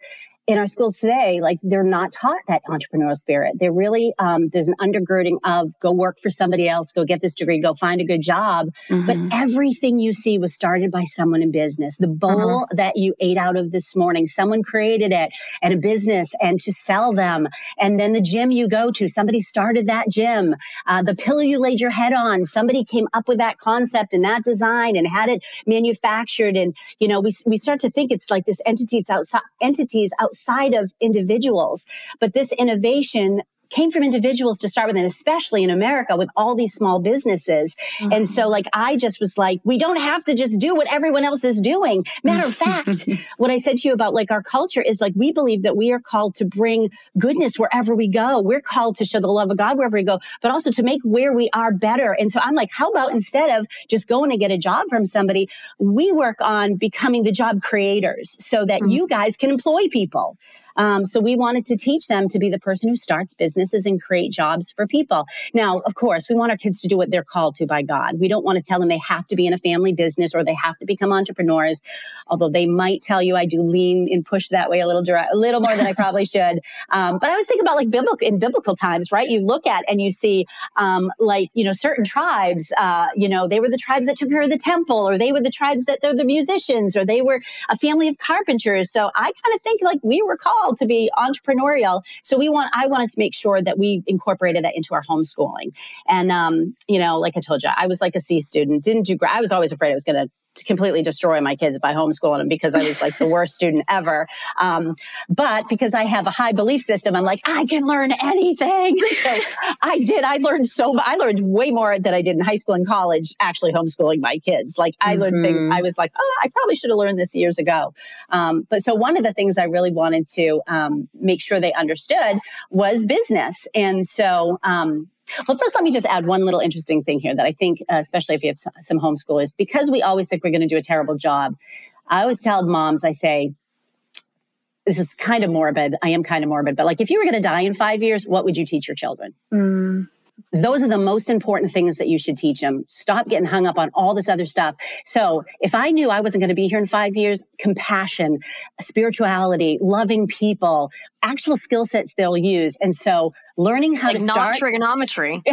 in our schools today, like they're not taught that entrepreneurial spirit. They're really, um, there's an undergirding of go work for somebody else, go get this degree, go find a good job. Mm-hmm. But everything you see was started by someone in business. The bowl mm-hmm. that you ate out of this morning, someone created it and a business and to sell them. And then the gym you go to, somebody started that gym. Uh, the pillow you laid your head on, somebody came up with that concept and that design and had it manufactured. And, you know, we, we start to think it's like this entity, it's outside, entities outside outside of individuals. But this innovation came from individuals to start with, and especially in America with all these small businesses. Mm-hmm. And so like, I just was like, we don't have to just do what everyone else is doing. Matter of fact, what I said to you about like our culture is like, we believe that we are called to bring goodness wherever we go. We're called to show the love of God wherever we go, but also to make where we are better. And so I'm like, how about instead of just going to get a job from somebody, we work on becoming the job creators so that mm-hmm. you guys can employ people. Um, so we wanted to teach them to be the person who starts businesses and create jobs for people. Now, of course, we want our kids to do what they're called to by God. We don't want to tell them they have to be in a family business or they have to become entrepreneurs, although they might tell you I do lean and push that way a little direct, a little more than I probably should. Um, but I was thinking about like biblical in biblical times, right? You look at and you see um, like you know certain tribes, uh, you know, they were the tribes that took care of the temple, or they were the tribes that they're the musicians, or they were a family of carpenters. So I kind of think like we were called to be entrepreneurial. So we want I wanted to make sure that we incorporated that into our homeschooling. And um, you know, like I told you, I was like a C student, didn't do. I was always afraid I was going to completely destroy my kids by homeschooling them because I was like the worst student ever. Um, but because I have a high belief system, I'm like, I can learn anything. So I did. I learned so I learned way more than I did in high school and college, actually homeschooling my kids. Like I learned mm-hmm. things I was like, oh, I probably should have learned this years ago. Um, but so one of the things I really wanted to um, make sure they understood was business. And so, um, well, first, let me just add one little interesting thing here that I think, uh, especially if you have some homeschoolers, because we always think we're going to do a terrible job. I always tell moms, I say, this is kind of morbid. I am kind of morbid, but like if you were going to die in five years, what would you teach your children? Mm. Those are the most important things that you should teach them. Stop getting hung up on all this other stuff. So if I knew I wasn't going to be here in five years, compassion, spirituality, loving people, actual skill sets they'll use. And so learning how like to not start trigonometry.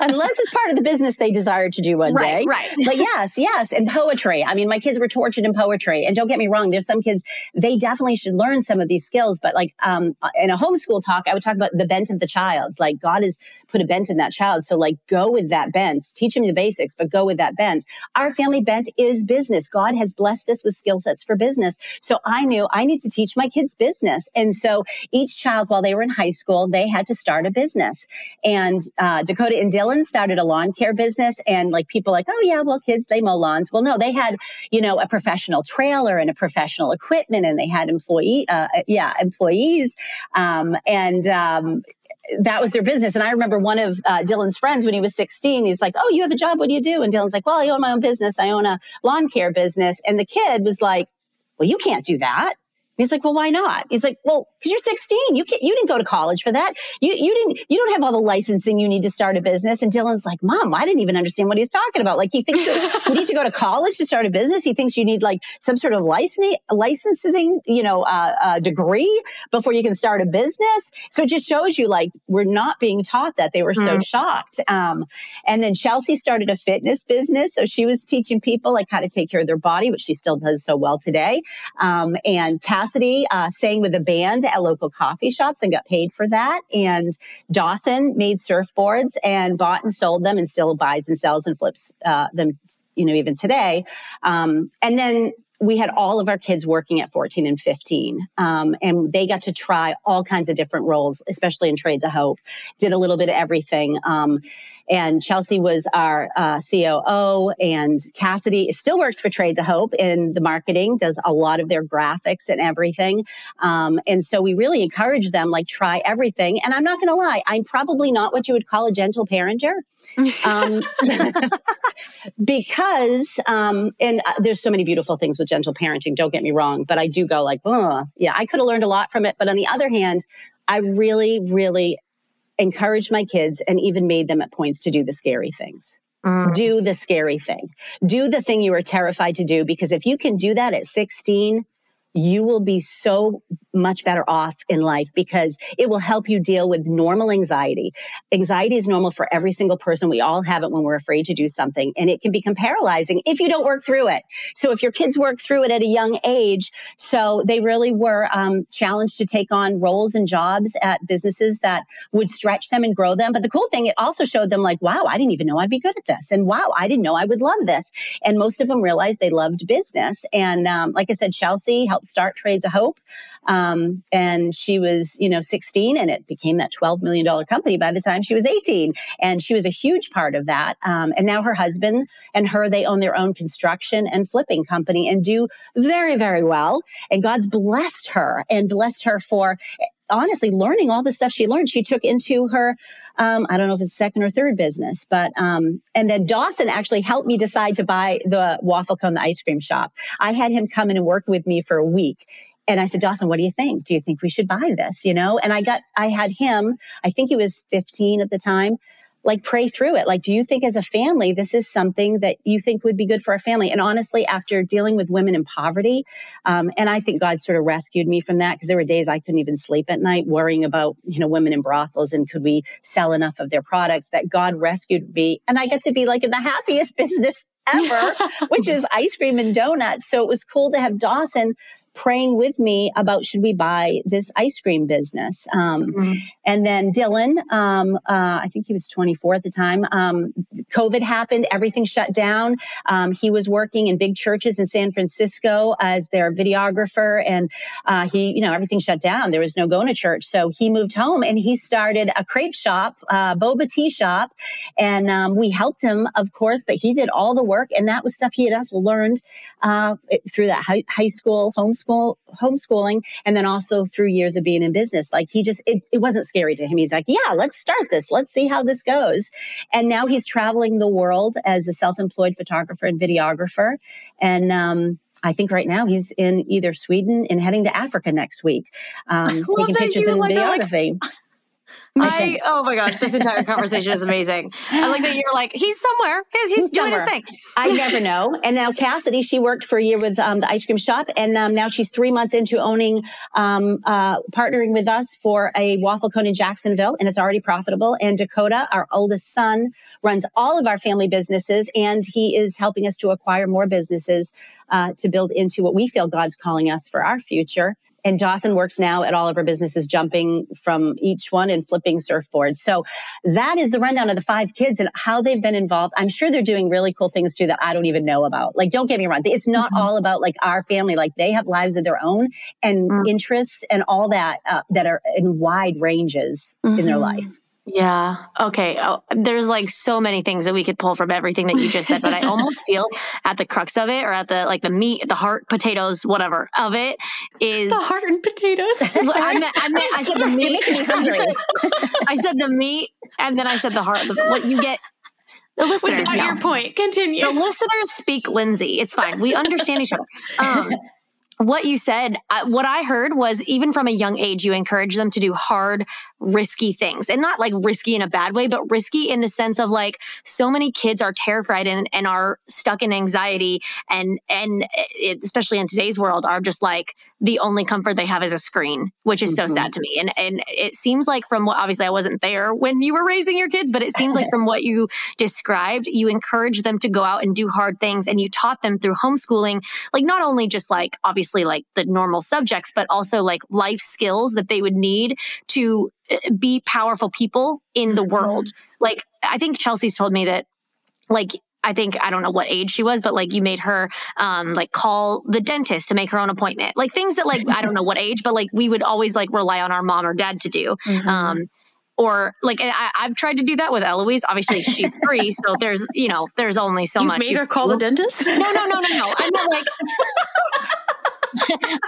Unless it's part of the business they desire to do one right, day. right. But yes yes and poetry. I mean my kids were tortured in poetry and don't get me wrong there's some kids they definitely should learn some of these skills but like um, in a homeschool talk i would talk about the bent of the child. Like god has put a bent in that child so like go with that bent. Teach them the basics but go with that bent. Our family bent is business. God has blessed us with skill sets for business. So i knew i need to teach my kids business. And so each child while they were in high school they had to start a business. And uh, Dakota and Dylan started a lawn care business. And like people like, oh yeah, well kids they mow lawns. Well, no, they had you know a professional trailer and a professional equipment, and they had employee, uh, yeah, employees. Um, and um, that was their business. And I remember one of uh, Dylan's friends when he was 16, he's like, Oh, you have a job. What do you do? And Dylan's like, Well, I own my own business. I own a lawn care business. And the kid was like, Well, you can't do that. He's like, well, why not? He's like, well, because you're 16. You can't, you didn't go to college for that. You, you didn't, you don't have all the licensing you need to start a business. And Dylan's like, mom, I didn't even understand what he's talking about. Like he thinks you need to go to college to start a business. He thinks you need like some sort of licensing, licensing, you know, uh, uh, degree before you can start a business. So it just shows you like we're not being taught that. They were so mm. shocked. Um, and then Chelsea started a fitness business. So she was teaching people like how to take care of their body, which she still does so well today. Um, and Cass Cassidy uh, sang with a band at local coffee shops and got paid for that. And Dawson made surfboards and bought and sold them and still buys and sells and flips uh, them, you know, even today. Um, and then we had all of our kids working at 14 and 15 um, and they got to try all kinds of different roles especially in trades of hope did a little bit of everything um, and Chelsea was our uh, COO, and Cassidy still works for Trades of Hope in the marketing, does a lot of their graphics and everything. Um, and so we really encourage them, like, try everything. And I'm not going to lie, I'm probably not what you would call a gentle parenter. um, because, um, and uh, there's so many beautiful things with gentle parenting, don't get me wrong, but I do go like, yeah, I could have learned a lot from it. But on the other hand, I really, really encouraged my kids and even made them at points to do the scary things. Mm. Do the scary thing. Do the thing you are terrified to do because if you can do that at 16, you will be so much better off in life because it will help you deal with normal anxiety. Anxiety is normal for every single person. We all have it when we're afraid to do something and it can become paralyzing if you don't work through it. So if your kids work through it at a young age, so they really were um, challenged to take on roles and jobs at businesses that would stretch them and grow them. But the cool thing, it also showed them like, wow, I didn't even know I'd be good at this. And wow, I didn't know I would love this. And most of them realized they loved business. And um, like I said, Chelsea helped start Trades of Hope. Um, and she was, you know, 16 and it became that $12 million company by the time she was 18. And she was a huge part of that. Um, and now her husband and her, they own their own construction and flipping company and do very, very well. And God's blessed her and blessed her for honestly learning all the stuff she learned she took into her um, i don't know if it's second or third business but um, and then dawson actually helped me decide to buy the waffle cone the ice cream shop i had him come in and work with me for a week and I said, Dawson, what do you think? Do you think we should buy this? You know, and I got, I had him, I think he was 15 at the time like pray through it. Like, do you think as a family, this is something that you think would be good for our family? And honestly, after dealing with women in poverty, um, and I think God sort of rescued me from that because there were days I couldn't even sleep at night worrying about, you know, women in brothels and could we sell enough of their products that God rescued me. And I get to be like in the happiest business ever, which is ice cream and donuts. So it was cool to have Dawson praying with me about should we buy this ice cream business. Um, mm-hmm. And then Dylan, um, uh, I think he was 24 at the time. Um, COVID happened, everything shut down. Um, he was working in big churches in San Francisco as their videographer, and uh, he, you know, everything shut down. There was no going to church, so he moved home and he started a crepe shop, uh, boba tea shop, and um, we helped him, of course, but he did all the work, and that was stuff he had also learned uh, through that high, high school homeschool homeschool homeschooling and then also through years of being in business. Like he just it, it wasn't scary to him. He's like yeah let's start this. Let's see how this goes. And now he's traveling the world as a self-employed photographer and videographer. And um, I think right now he's in either Sweden and heading to Africa next week, um, taking pictures and videography. Like, I, oh my gosh, this entire conversation is amazing. I like that you're like, he's somewhere. He's, he's, he's doing somewhere. his thing. I never know. And now Cassidy, she worked for a year with um, the ice cream shop. And um, now she's three months into owning, um, uh, partnering with us for a waffle cone in Jacksonville. And it's already profitable. And Dakota, our oldest son, runs all of our family businesses. And he is helping us to acquire more businesses uh, to build into what we feel God's calling us for our future. And Dawson works now at all of our businesses, jumping from each one and flipping surfboards. So that is the rundown of the five kids and how they've been involved. I'm sure they're doing really cool things too that I don't even know about. Like, don't get me wrong. It's not mm-hmm. all about like our family. Like they have lives of their own and mm-hmm. interests and all that uh, that are in wide ranges mm-hmm. in their mm-hmm. life. Yeah. Okay. Oh, there's like so many things that we could pull from everything that you just said, but I almost feel at the crux of it or at the like the meat, the heart, potatoes, whatever of it is the heart and potatoes. I, meant, I, meant, I said the meat. I said, I said the meat and then I said the heart. what you get the listeners Without know. your point. Continue. The listeners speak Lindsey. It's fine. We understand each other. Um, what you said, uh, what I heard was even from a young age, you encourage them to do hard, risky things and not like risky in a bad way, but risky in the sense of like so many kids are terrified and, and are stuck in anxiety and, and it, especially in today's world are just like, the only comfort they have is a screen, which is mm-hmm. so sad to me. And and it seems like from what obviously I wasn't there when you were raising your kids, but it seems like from what you described, you encouraged them to go out and do hard things and you taught them through homeschooling, like not only just like obviously like the normal subjects, but also like life skills that they would need to eh, be powerful people in the world. Mm-hmm. Like I think Chelsea's told me that like I think I don't know what age she was, but like you made her um like call the dentist to make her own appointment. Like things that like I don't know what age, but like we would always like rely on our mom or dad to do. Mm-hmm. Um or like I, have tried to do that with Eloise. Obviously, she's free, so there's you know there's only so You've much. Made her call the dentist? No, no, no, no, no. I'm not like.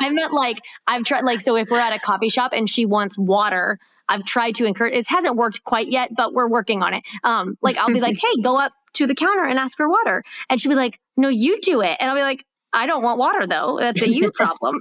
I'm not like I've tried like so if we're at a coffee shop and she wants water, I've tried to encourage. It hasn't worked quite yet, but we're working on it. Um, like I'll be like, hey, go up to the counter and ask for water. And she'd be like, no, you do it. And I'll be like, I don't want water though. That's a you problem.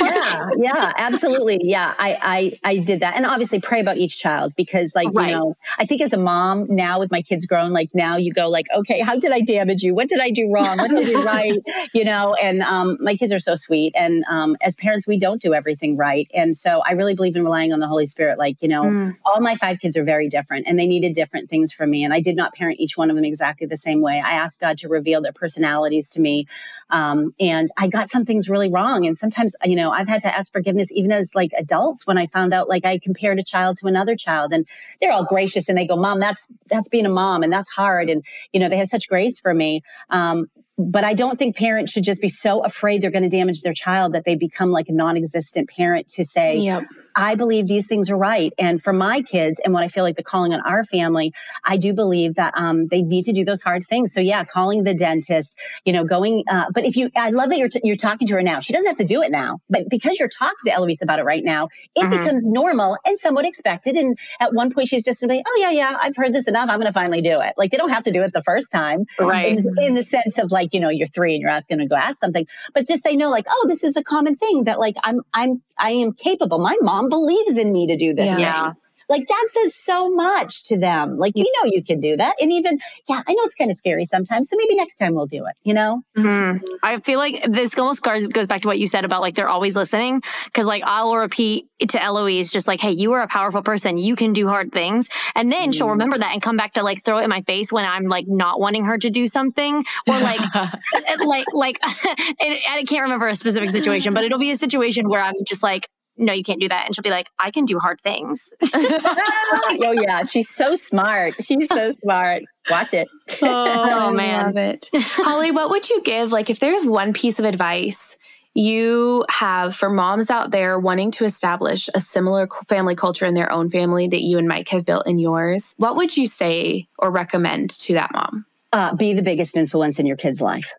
yeah, yeah, absolutely. Yeah, I, I, I did that, and obviously pray about each child because, like, right. you know, I think as a mom now with my kids grown, like now you go like, okay, how did I damage you? What did I do wrong? What did I do right? You know, and um, my kids are so sweet, and um, as parents, we don't do everything right, and so I really believe in relying on the Holy Spirit. Like, you know, mm. all my five kids are very different, and they needed different things from me, and I did not parent each one of them exactly the same way. I asked God to reveal their personalities to me. Um, um, and I got some things really wrong. And sometimes, you know, I've had to ask forgiveness even as like adults when I found out like I compared a child to another child and they're all gracious and they go, mom, that's, that's being a mom and that's hard. And, you know, they have such grace for me. Um, but I don't think parents should just be so afraid they're going to damage their child that they become like a non-existent parent to say, yep I believe these things are right. And for my kids and what I feel like the calling on our family, I do believe that um, they need to do those hard things. So yeah, calling the dentist, you know, going. Uh, but if you, I love that you're t- you're talking to her now. She doesn't have to do it now, but because you're talking to Eloise about it right now, it mm-hmm. becomes normal and somewhat expected. And at one point, she's just going to be, oh yeah, yeah, I've heard this enough. I'm going to finally do it. Like they don't have to do it the first time, right? In, in the sense of like, you know, you're three and you're asking to go ask something, but just they know like, oh, this is a common thing that like I'm I'm I am capable. My mom believes in me to do this. Yeah. Like that says so much to them. Like, you know, you can do that. And even, yeah, I know it's kind of scary sometimes. So maybe next time we'll do it, you know? Mm-hmm. I feel like this almost goes, goes back to what you said about like they're always listening. Cause like I'll repeat to Eloise, just like, hey, you are a powerful person. You can do hard things. And then mm-hmm. she'll remember that and come back to like throw it in my face when I'm like not wanting her to do something or like, like, like, and I can't remember a specific situation, but it'll be a situation where I'm just like, no, you can't do that. And she'll be like, I can do hard things. oh, yeah. She's so smart. She's so smart. Watch it. oh, oh man. Love it. Holly, what would you give? Like, if there's one piece of advice you have for moms out there wanting to establish a similar family culture in their own family that you and Mike have built in yours, what would you say or recommend to that mom? Uh, be the biggest influence in your kid's life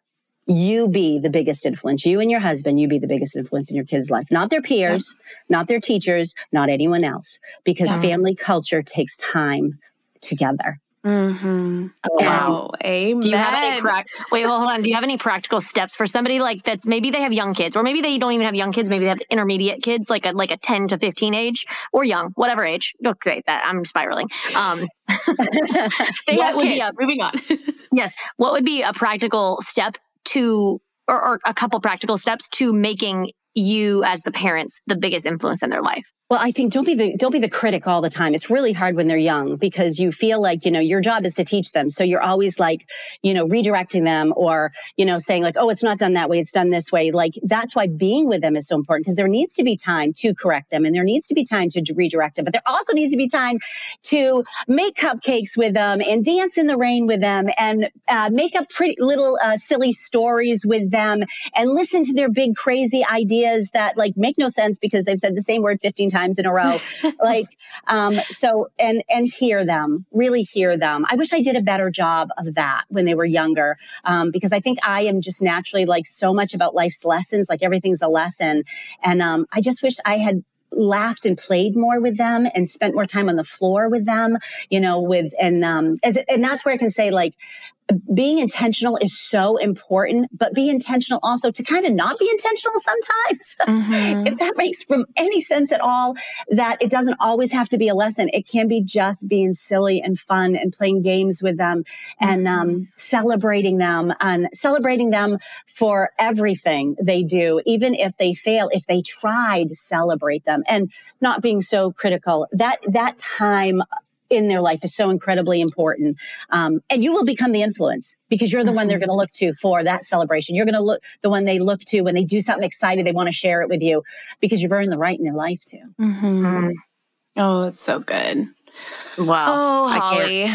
you be the biggest influence. You and your husband, you be the biggest influence in your kids' life, not their peers, yeah. not their teachers, not anyone else, because yeah. family culture takes time together. Mm-hmm. Wow. Amen. Do you have any pra- wait? Well, hold on. Do you have any practical steps for somebody like that's maybe they have young kids, or maybe they don't even have young kids. Maybe they have intermediate kids, like a like a ten to fifteen age, or young, whatever age. Okay, that I'm spiraling. Um, they have kids. Be, uh, moving on. yes. What would be a practical step to or, or, a couple practical steps to making you as the parents the biggest influence in their life well, I think don't be the don't be the critic all the time. It's really hard when they're young because you feel like, you know, your job is to teach them. So you're always like, you know, redirecting them or, you know, saying like, "Oh, it's not done that way, it's done this way." Like that's why being with them is so important because there needs to be time to correct them and there needs to be time to redirect them, but there also needs to be time to make cupcakes with them and dance in the rain with them and uh, make up pretty little uh, silly stories with them and listen to their big crazy ideas that like make no sense because they've said the same word 15 times times in a row. like, um, so, and, and hear them, really hear them. I wish I did a better job of that when they were younger. Um, because I think I am just naturally like so much about life's lessons, like everything's a lesson. And, um, I just wish I had laughed and played more with them and spent more time on the floor with them, you know, with, and, um, as, and that's where I can say like, being intentional is so important, but be intentional also to kind of not be intentional sometimes. Mm-hmm. if that makes from any sense at all, that it doesn't always have to be a lesson. It can be just being silly and fun and playing games with them and um, mm-hmm. celebrating them and celebrating them for everything they do, even if they fail, if they to celebrate them and not being so critical. That, that time in their life is so incredibly important. Um, and you will become the influence because you're the mm-hmm. one they're mm-hmm. going to look to for that celebration. You're going to look the one they look to when they do something excited. They want to share it with you because you've earned the right in their life too. Mm-hmm. Mm. Oh, that's so good. Wow. Oh, Holly.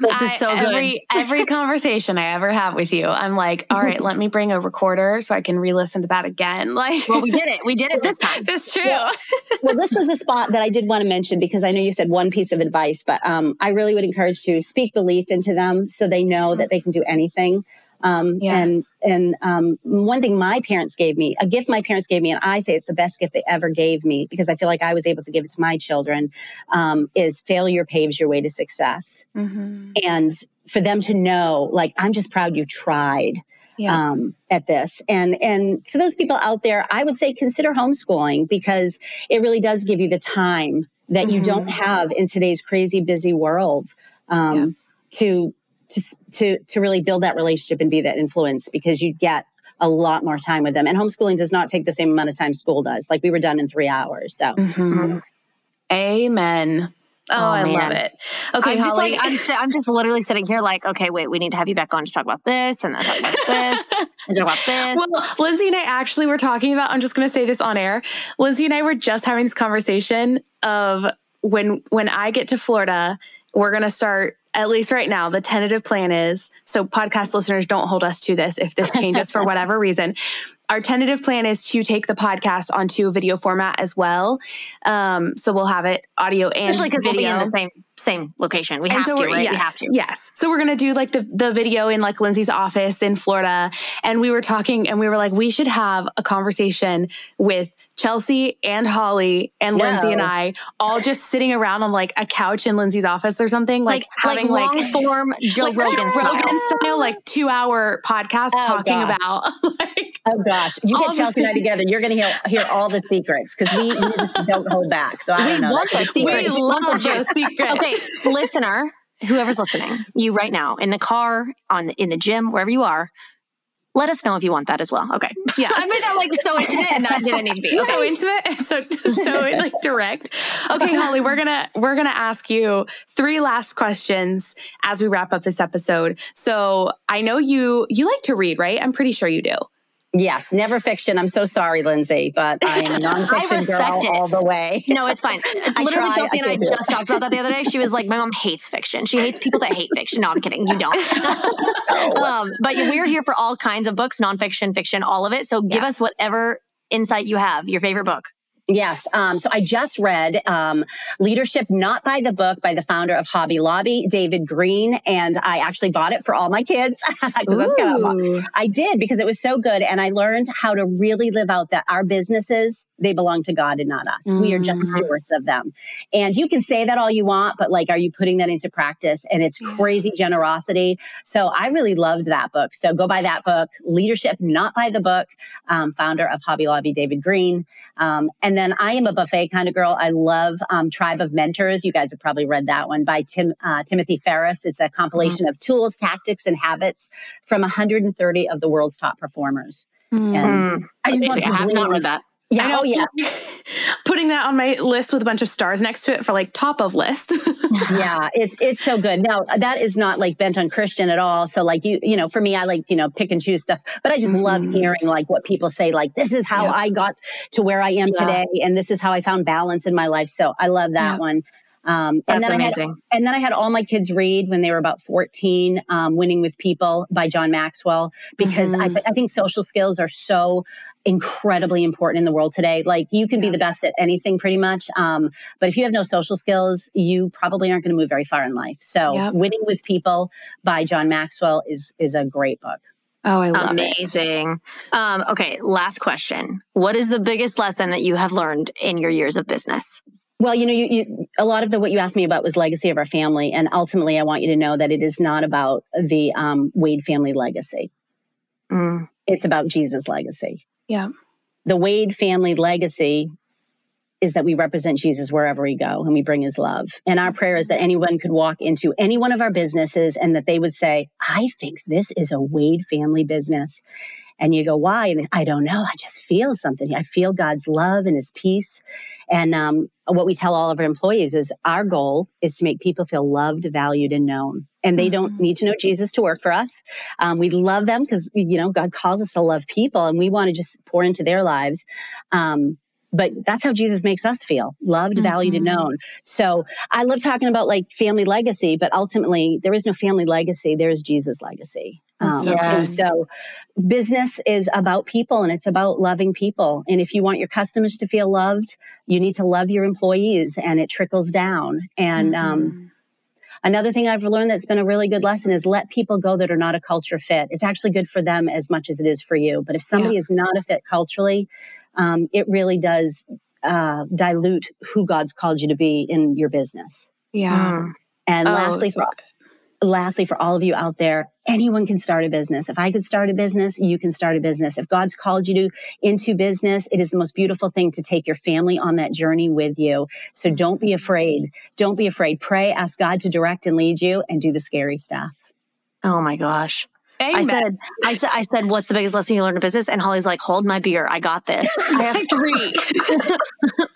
This is so I, good. Every, every conversation I ever have with you, I'm like, all right, let me bring a recorder so I can re-listen to that again. Like, well, we did it. We did it this time. It's true. Well, well, this was the spot that I did want to mention because I know you said one piece of advice, but um, I really would encourage to speak belief into them so they know that they can do anything. Um, yes. and, and, um, one thing my parents gave me, a gift my parents gave me, and I say it's the best gift they ever gave me because I feel like I was able to give it to my children, um, is failure paves your way to success. Mm-hmm. And for them to know, like, I'm just proud you tried. Yeah. Um, at this. And, and for those people out there, I would say consider homeschooling because it really does give you the time that mm-hmm. you don't have in today's crazy busy world, um, yeah. to to to to really build that relationship and be that influence because you get a lot more time with them. And homeschooling does not take the same amount of time school does. Like we were done in three hours. So, mm-hmm. amen. Oh, oh I love it. Okay, I'm Holly. just like I'm, I'm just literally sitting here like, okay, wait, we need to have you back on to talk about this and then talk about this and talk about this. Well, Lindsey and I actually were talking about. I'm just going to say this on air. Lindsey and I were just having this conversation of when when I get to Florida, we're going to start at least right now, the tentative plan is so podcast listeners don't hold us to this if this changes for whatever reason. our tentative plan is to take the podcast onto a video format as well. Um, so we'll have it audio and Especially because we'll be video. in the same same location. We And have so to, right? Yes, We have to. Yes. So we're gonna do like the the video in like Lindsey's office in Florida, and we were talking, and we were like, we should have a conversation with Chelsea and Holly and No. Lindsey and I all just sitting around on like a couch in Lindsey's office or something, like, Like having like like. long form Joe like Rogan style. Rogan style, like two hour podcast Oh, talking gosh. about like Oh gosh, you get Chelsea and I together, you're to hear hear all the secrets because we, we just don't hold back. So I We don't know. want That's the secrets. we great. love those secrets. Okay, listener, whoever's listening, you right now in the car, on in the gym, wherever you are, let us know if you want that as well. Okay. Yeah. I made that like so intimate and that didn't need to be. Okay. so intimate and so so like direct. Okay, Holly, we're gonna we're gonna ask you three last questions as we wrap up this episode. So I know you you like to read, right? I'm pretty sure you do. Yes, never fiction. I'm so sorry, Lindsey, but I am nonfiction respect girl it. all the way. No, it's fine. Literally, try, Chelsea I and I just talked about that the other day. She was like, "My mom hates fiction. She hates people that hate fiction." No, I'm kidding. You don't. um, but we're here for all kinds of books, nonfiction, fiction, all of it. So give Yes. us whatever insight you have. Your favorite book. Yes. Um, so I just read um, Leadership Not by the Book by the founder of Hobby Lobby, David Green. And I actually bought it for all my kids that's kind of Ooh. I did because it was so good. And I learned how to really live out that our businesses, they belong to God and not us. We are just Mhm. stewards of them. And you can say that all you want, but like, are you putting that into practice? And it's Yeah. crazy generosity. So I really loved that book. So go buy that book, Leadership Not by the Book, um, founder of Hobby Lobby, David Green. Um, and then I am a buffet kind of girl. I love um, Tribe of Mentors. You guys have probably read that one by Tim uh, Timothy Ferriss. It's a compilation of tools, tactics, and habits from 130 of the world's top performers. Mm. And I just love Amazing. to I have not read that. Yeah, know. oh yeah, Putting that on my list with a bunch of stars next to it for like top of list. yeah. It's it's so good. Now that is not like bent on Christian at all. So like you you know, for me, I like you know pick and choose stuff, but I just love Mhm. hearing like what people say. Like this is how Yeah. I got to where I am Yeah. today, and this is how I found balance in my life. So I love that Yeah. one. Um, and That's then I had amazing. And then I had all my kids read when they were about 14, um, Winning with People by John Maxwell, because I, Mhm. th- I think social skills are so incredibly important in the world today. Like you can be the best at anything pretty much. Um, but if you have no social skills, you probably aren't going to move very far in life. So Yep. Winning with People by John Maxwell is, is a great book. oh, I love it. Amazing. Um, okay, last question. What is the biggest lesson that you have learned in your years of business? Well, you know, you, you, a lot of the what you asked me about was legacy of our family, and ultimately, I want you to know that it is not about the um, Wehde family legacy. Mm. It's about Jesus' legacy. Yeah. The Wehde family legacy is that we represent Jesus wherever we go and we bring his love. And our prayer is that anyone could walk into any one of our businesses and that they would say, I think this is a Wehde family business. And you go, why? And I don't know. I just feel something. I feel God's love and his peace. And um, what we tell all of our employees is our goal is to make people feel loved, valued, and known. And they don't Mhm. need to know Jesus to work for us. Um, we love them because, you know, God calls us to love people and we want to just pour into their lives. Um, but that's how Jesus makes us feel loved, valued, and Mhm. known. So I love talking about like family legacy, but ultimately there is no family legacy. There is Jesus' legacy. So and so business is about people and it's about loving people. And if you want your customers to feel loved, you need to love your employees and it trickles down. And, um, Mhm. Another thing I've learned that's been a really good lesson is let people go that are not a culture fit. It's actually good for them as much as it is for you. But if somebody is not a fit culturally, um, it really does uh, dilute who God's called you to be in your business. yeah. Mm. And Oh, lastly, so for lastly, for all of you out there, anyone can start a business. If I could start a business, you can start a business. If God's called you to into business, it is the most beautiful thing to take your family on that journey with you. So don't be afraid. Don't be afraid. Pray, ask God to direct and lead you and do the scary stuff. Oh my gosh. I said, I said, I said, what's the biggest lesson you learned in business? And Holly's like, hold my beer. I got this. I have three.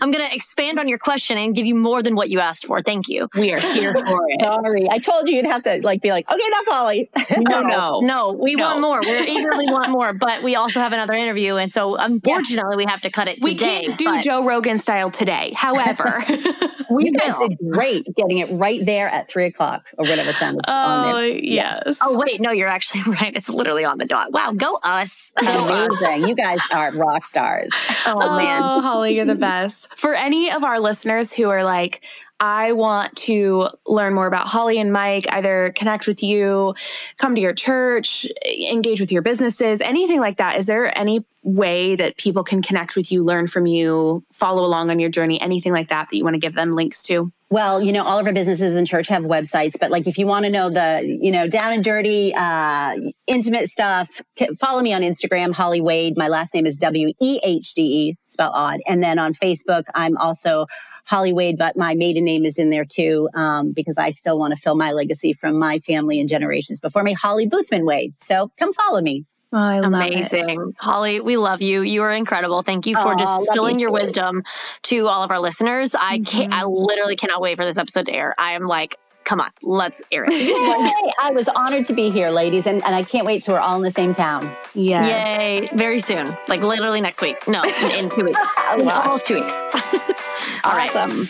I'm going to expand on your question and give you more than what you asked for. Thank you. we are here for it. Sorry. I told you you'd have to like be like, okay, now Holly. No, no. No, we No. want more. We eagerly want more, but we also have another interview. And so unfortunately, we have to cut it today, We can't do but- Joe Rogan style today. However, you guys will. did great getting it right there at three o'clock or whatever time it's on oh there. yes. Oh, Oh, wait, no, you're actually right. It's literally on the dot. Wow, go us. Amazing. you guys are rock stars. Oh, man. Oh, Holly, you're the best. For any of our listeners who are like, I want to learn more about Holly and Mike, either connect with you, come to your church, engage with your businesses, anything like that. Is there any way that people can connect with you, learn from you, follow along on your journey, anything like that that you want to give them links to? Well, you know, all of our businesses and church have websites, but like if you want to know the, you know, down and dirty, uh, intimate stuff, follow me on Instagram, Holly Wehde. My last name is W E H D E, spell odd. And then on Facebook, I'm also Holly Wehde, but my maiden name is in there too, um, because I still want to fill my legacy from my family and generations before me, Holly Boothman Wehde. So come follow me. Oh, Amazing. Holly, we love you. You are incredible. Thank you for just distilling you your wisdom to all of our listeners. I can't, I mm-hmm. literally cannot wait for this episode to air. I am like, come on, let's air it. Yay. I was honored to be here, ladies, and, and I can't wait till we're all in the same town. Yeah. Yay. Very soon. Like literally next week. No, in, in two weeks. oh, almost two weeks. all right. Awesome.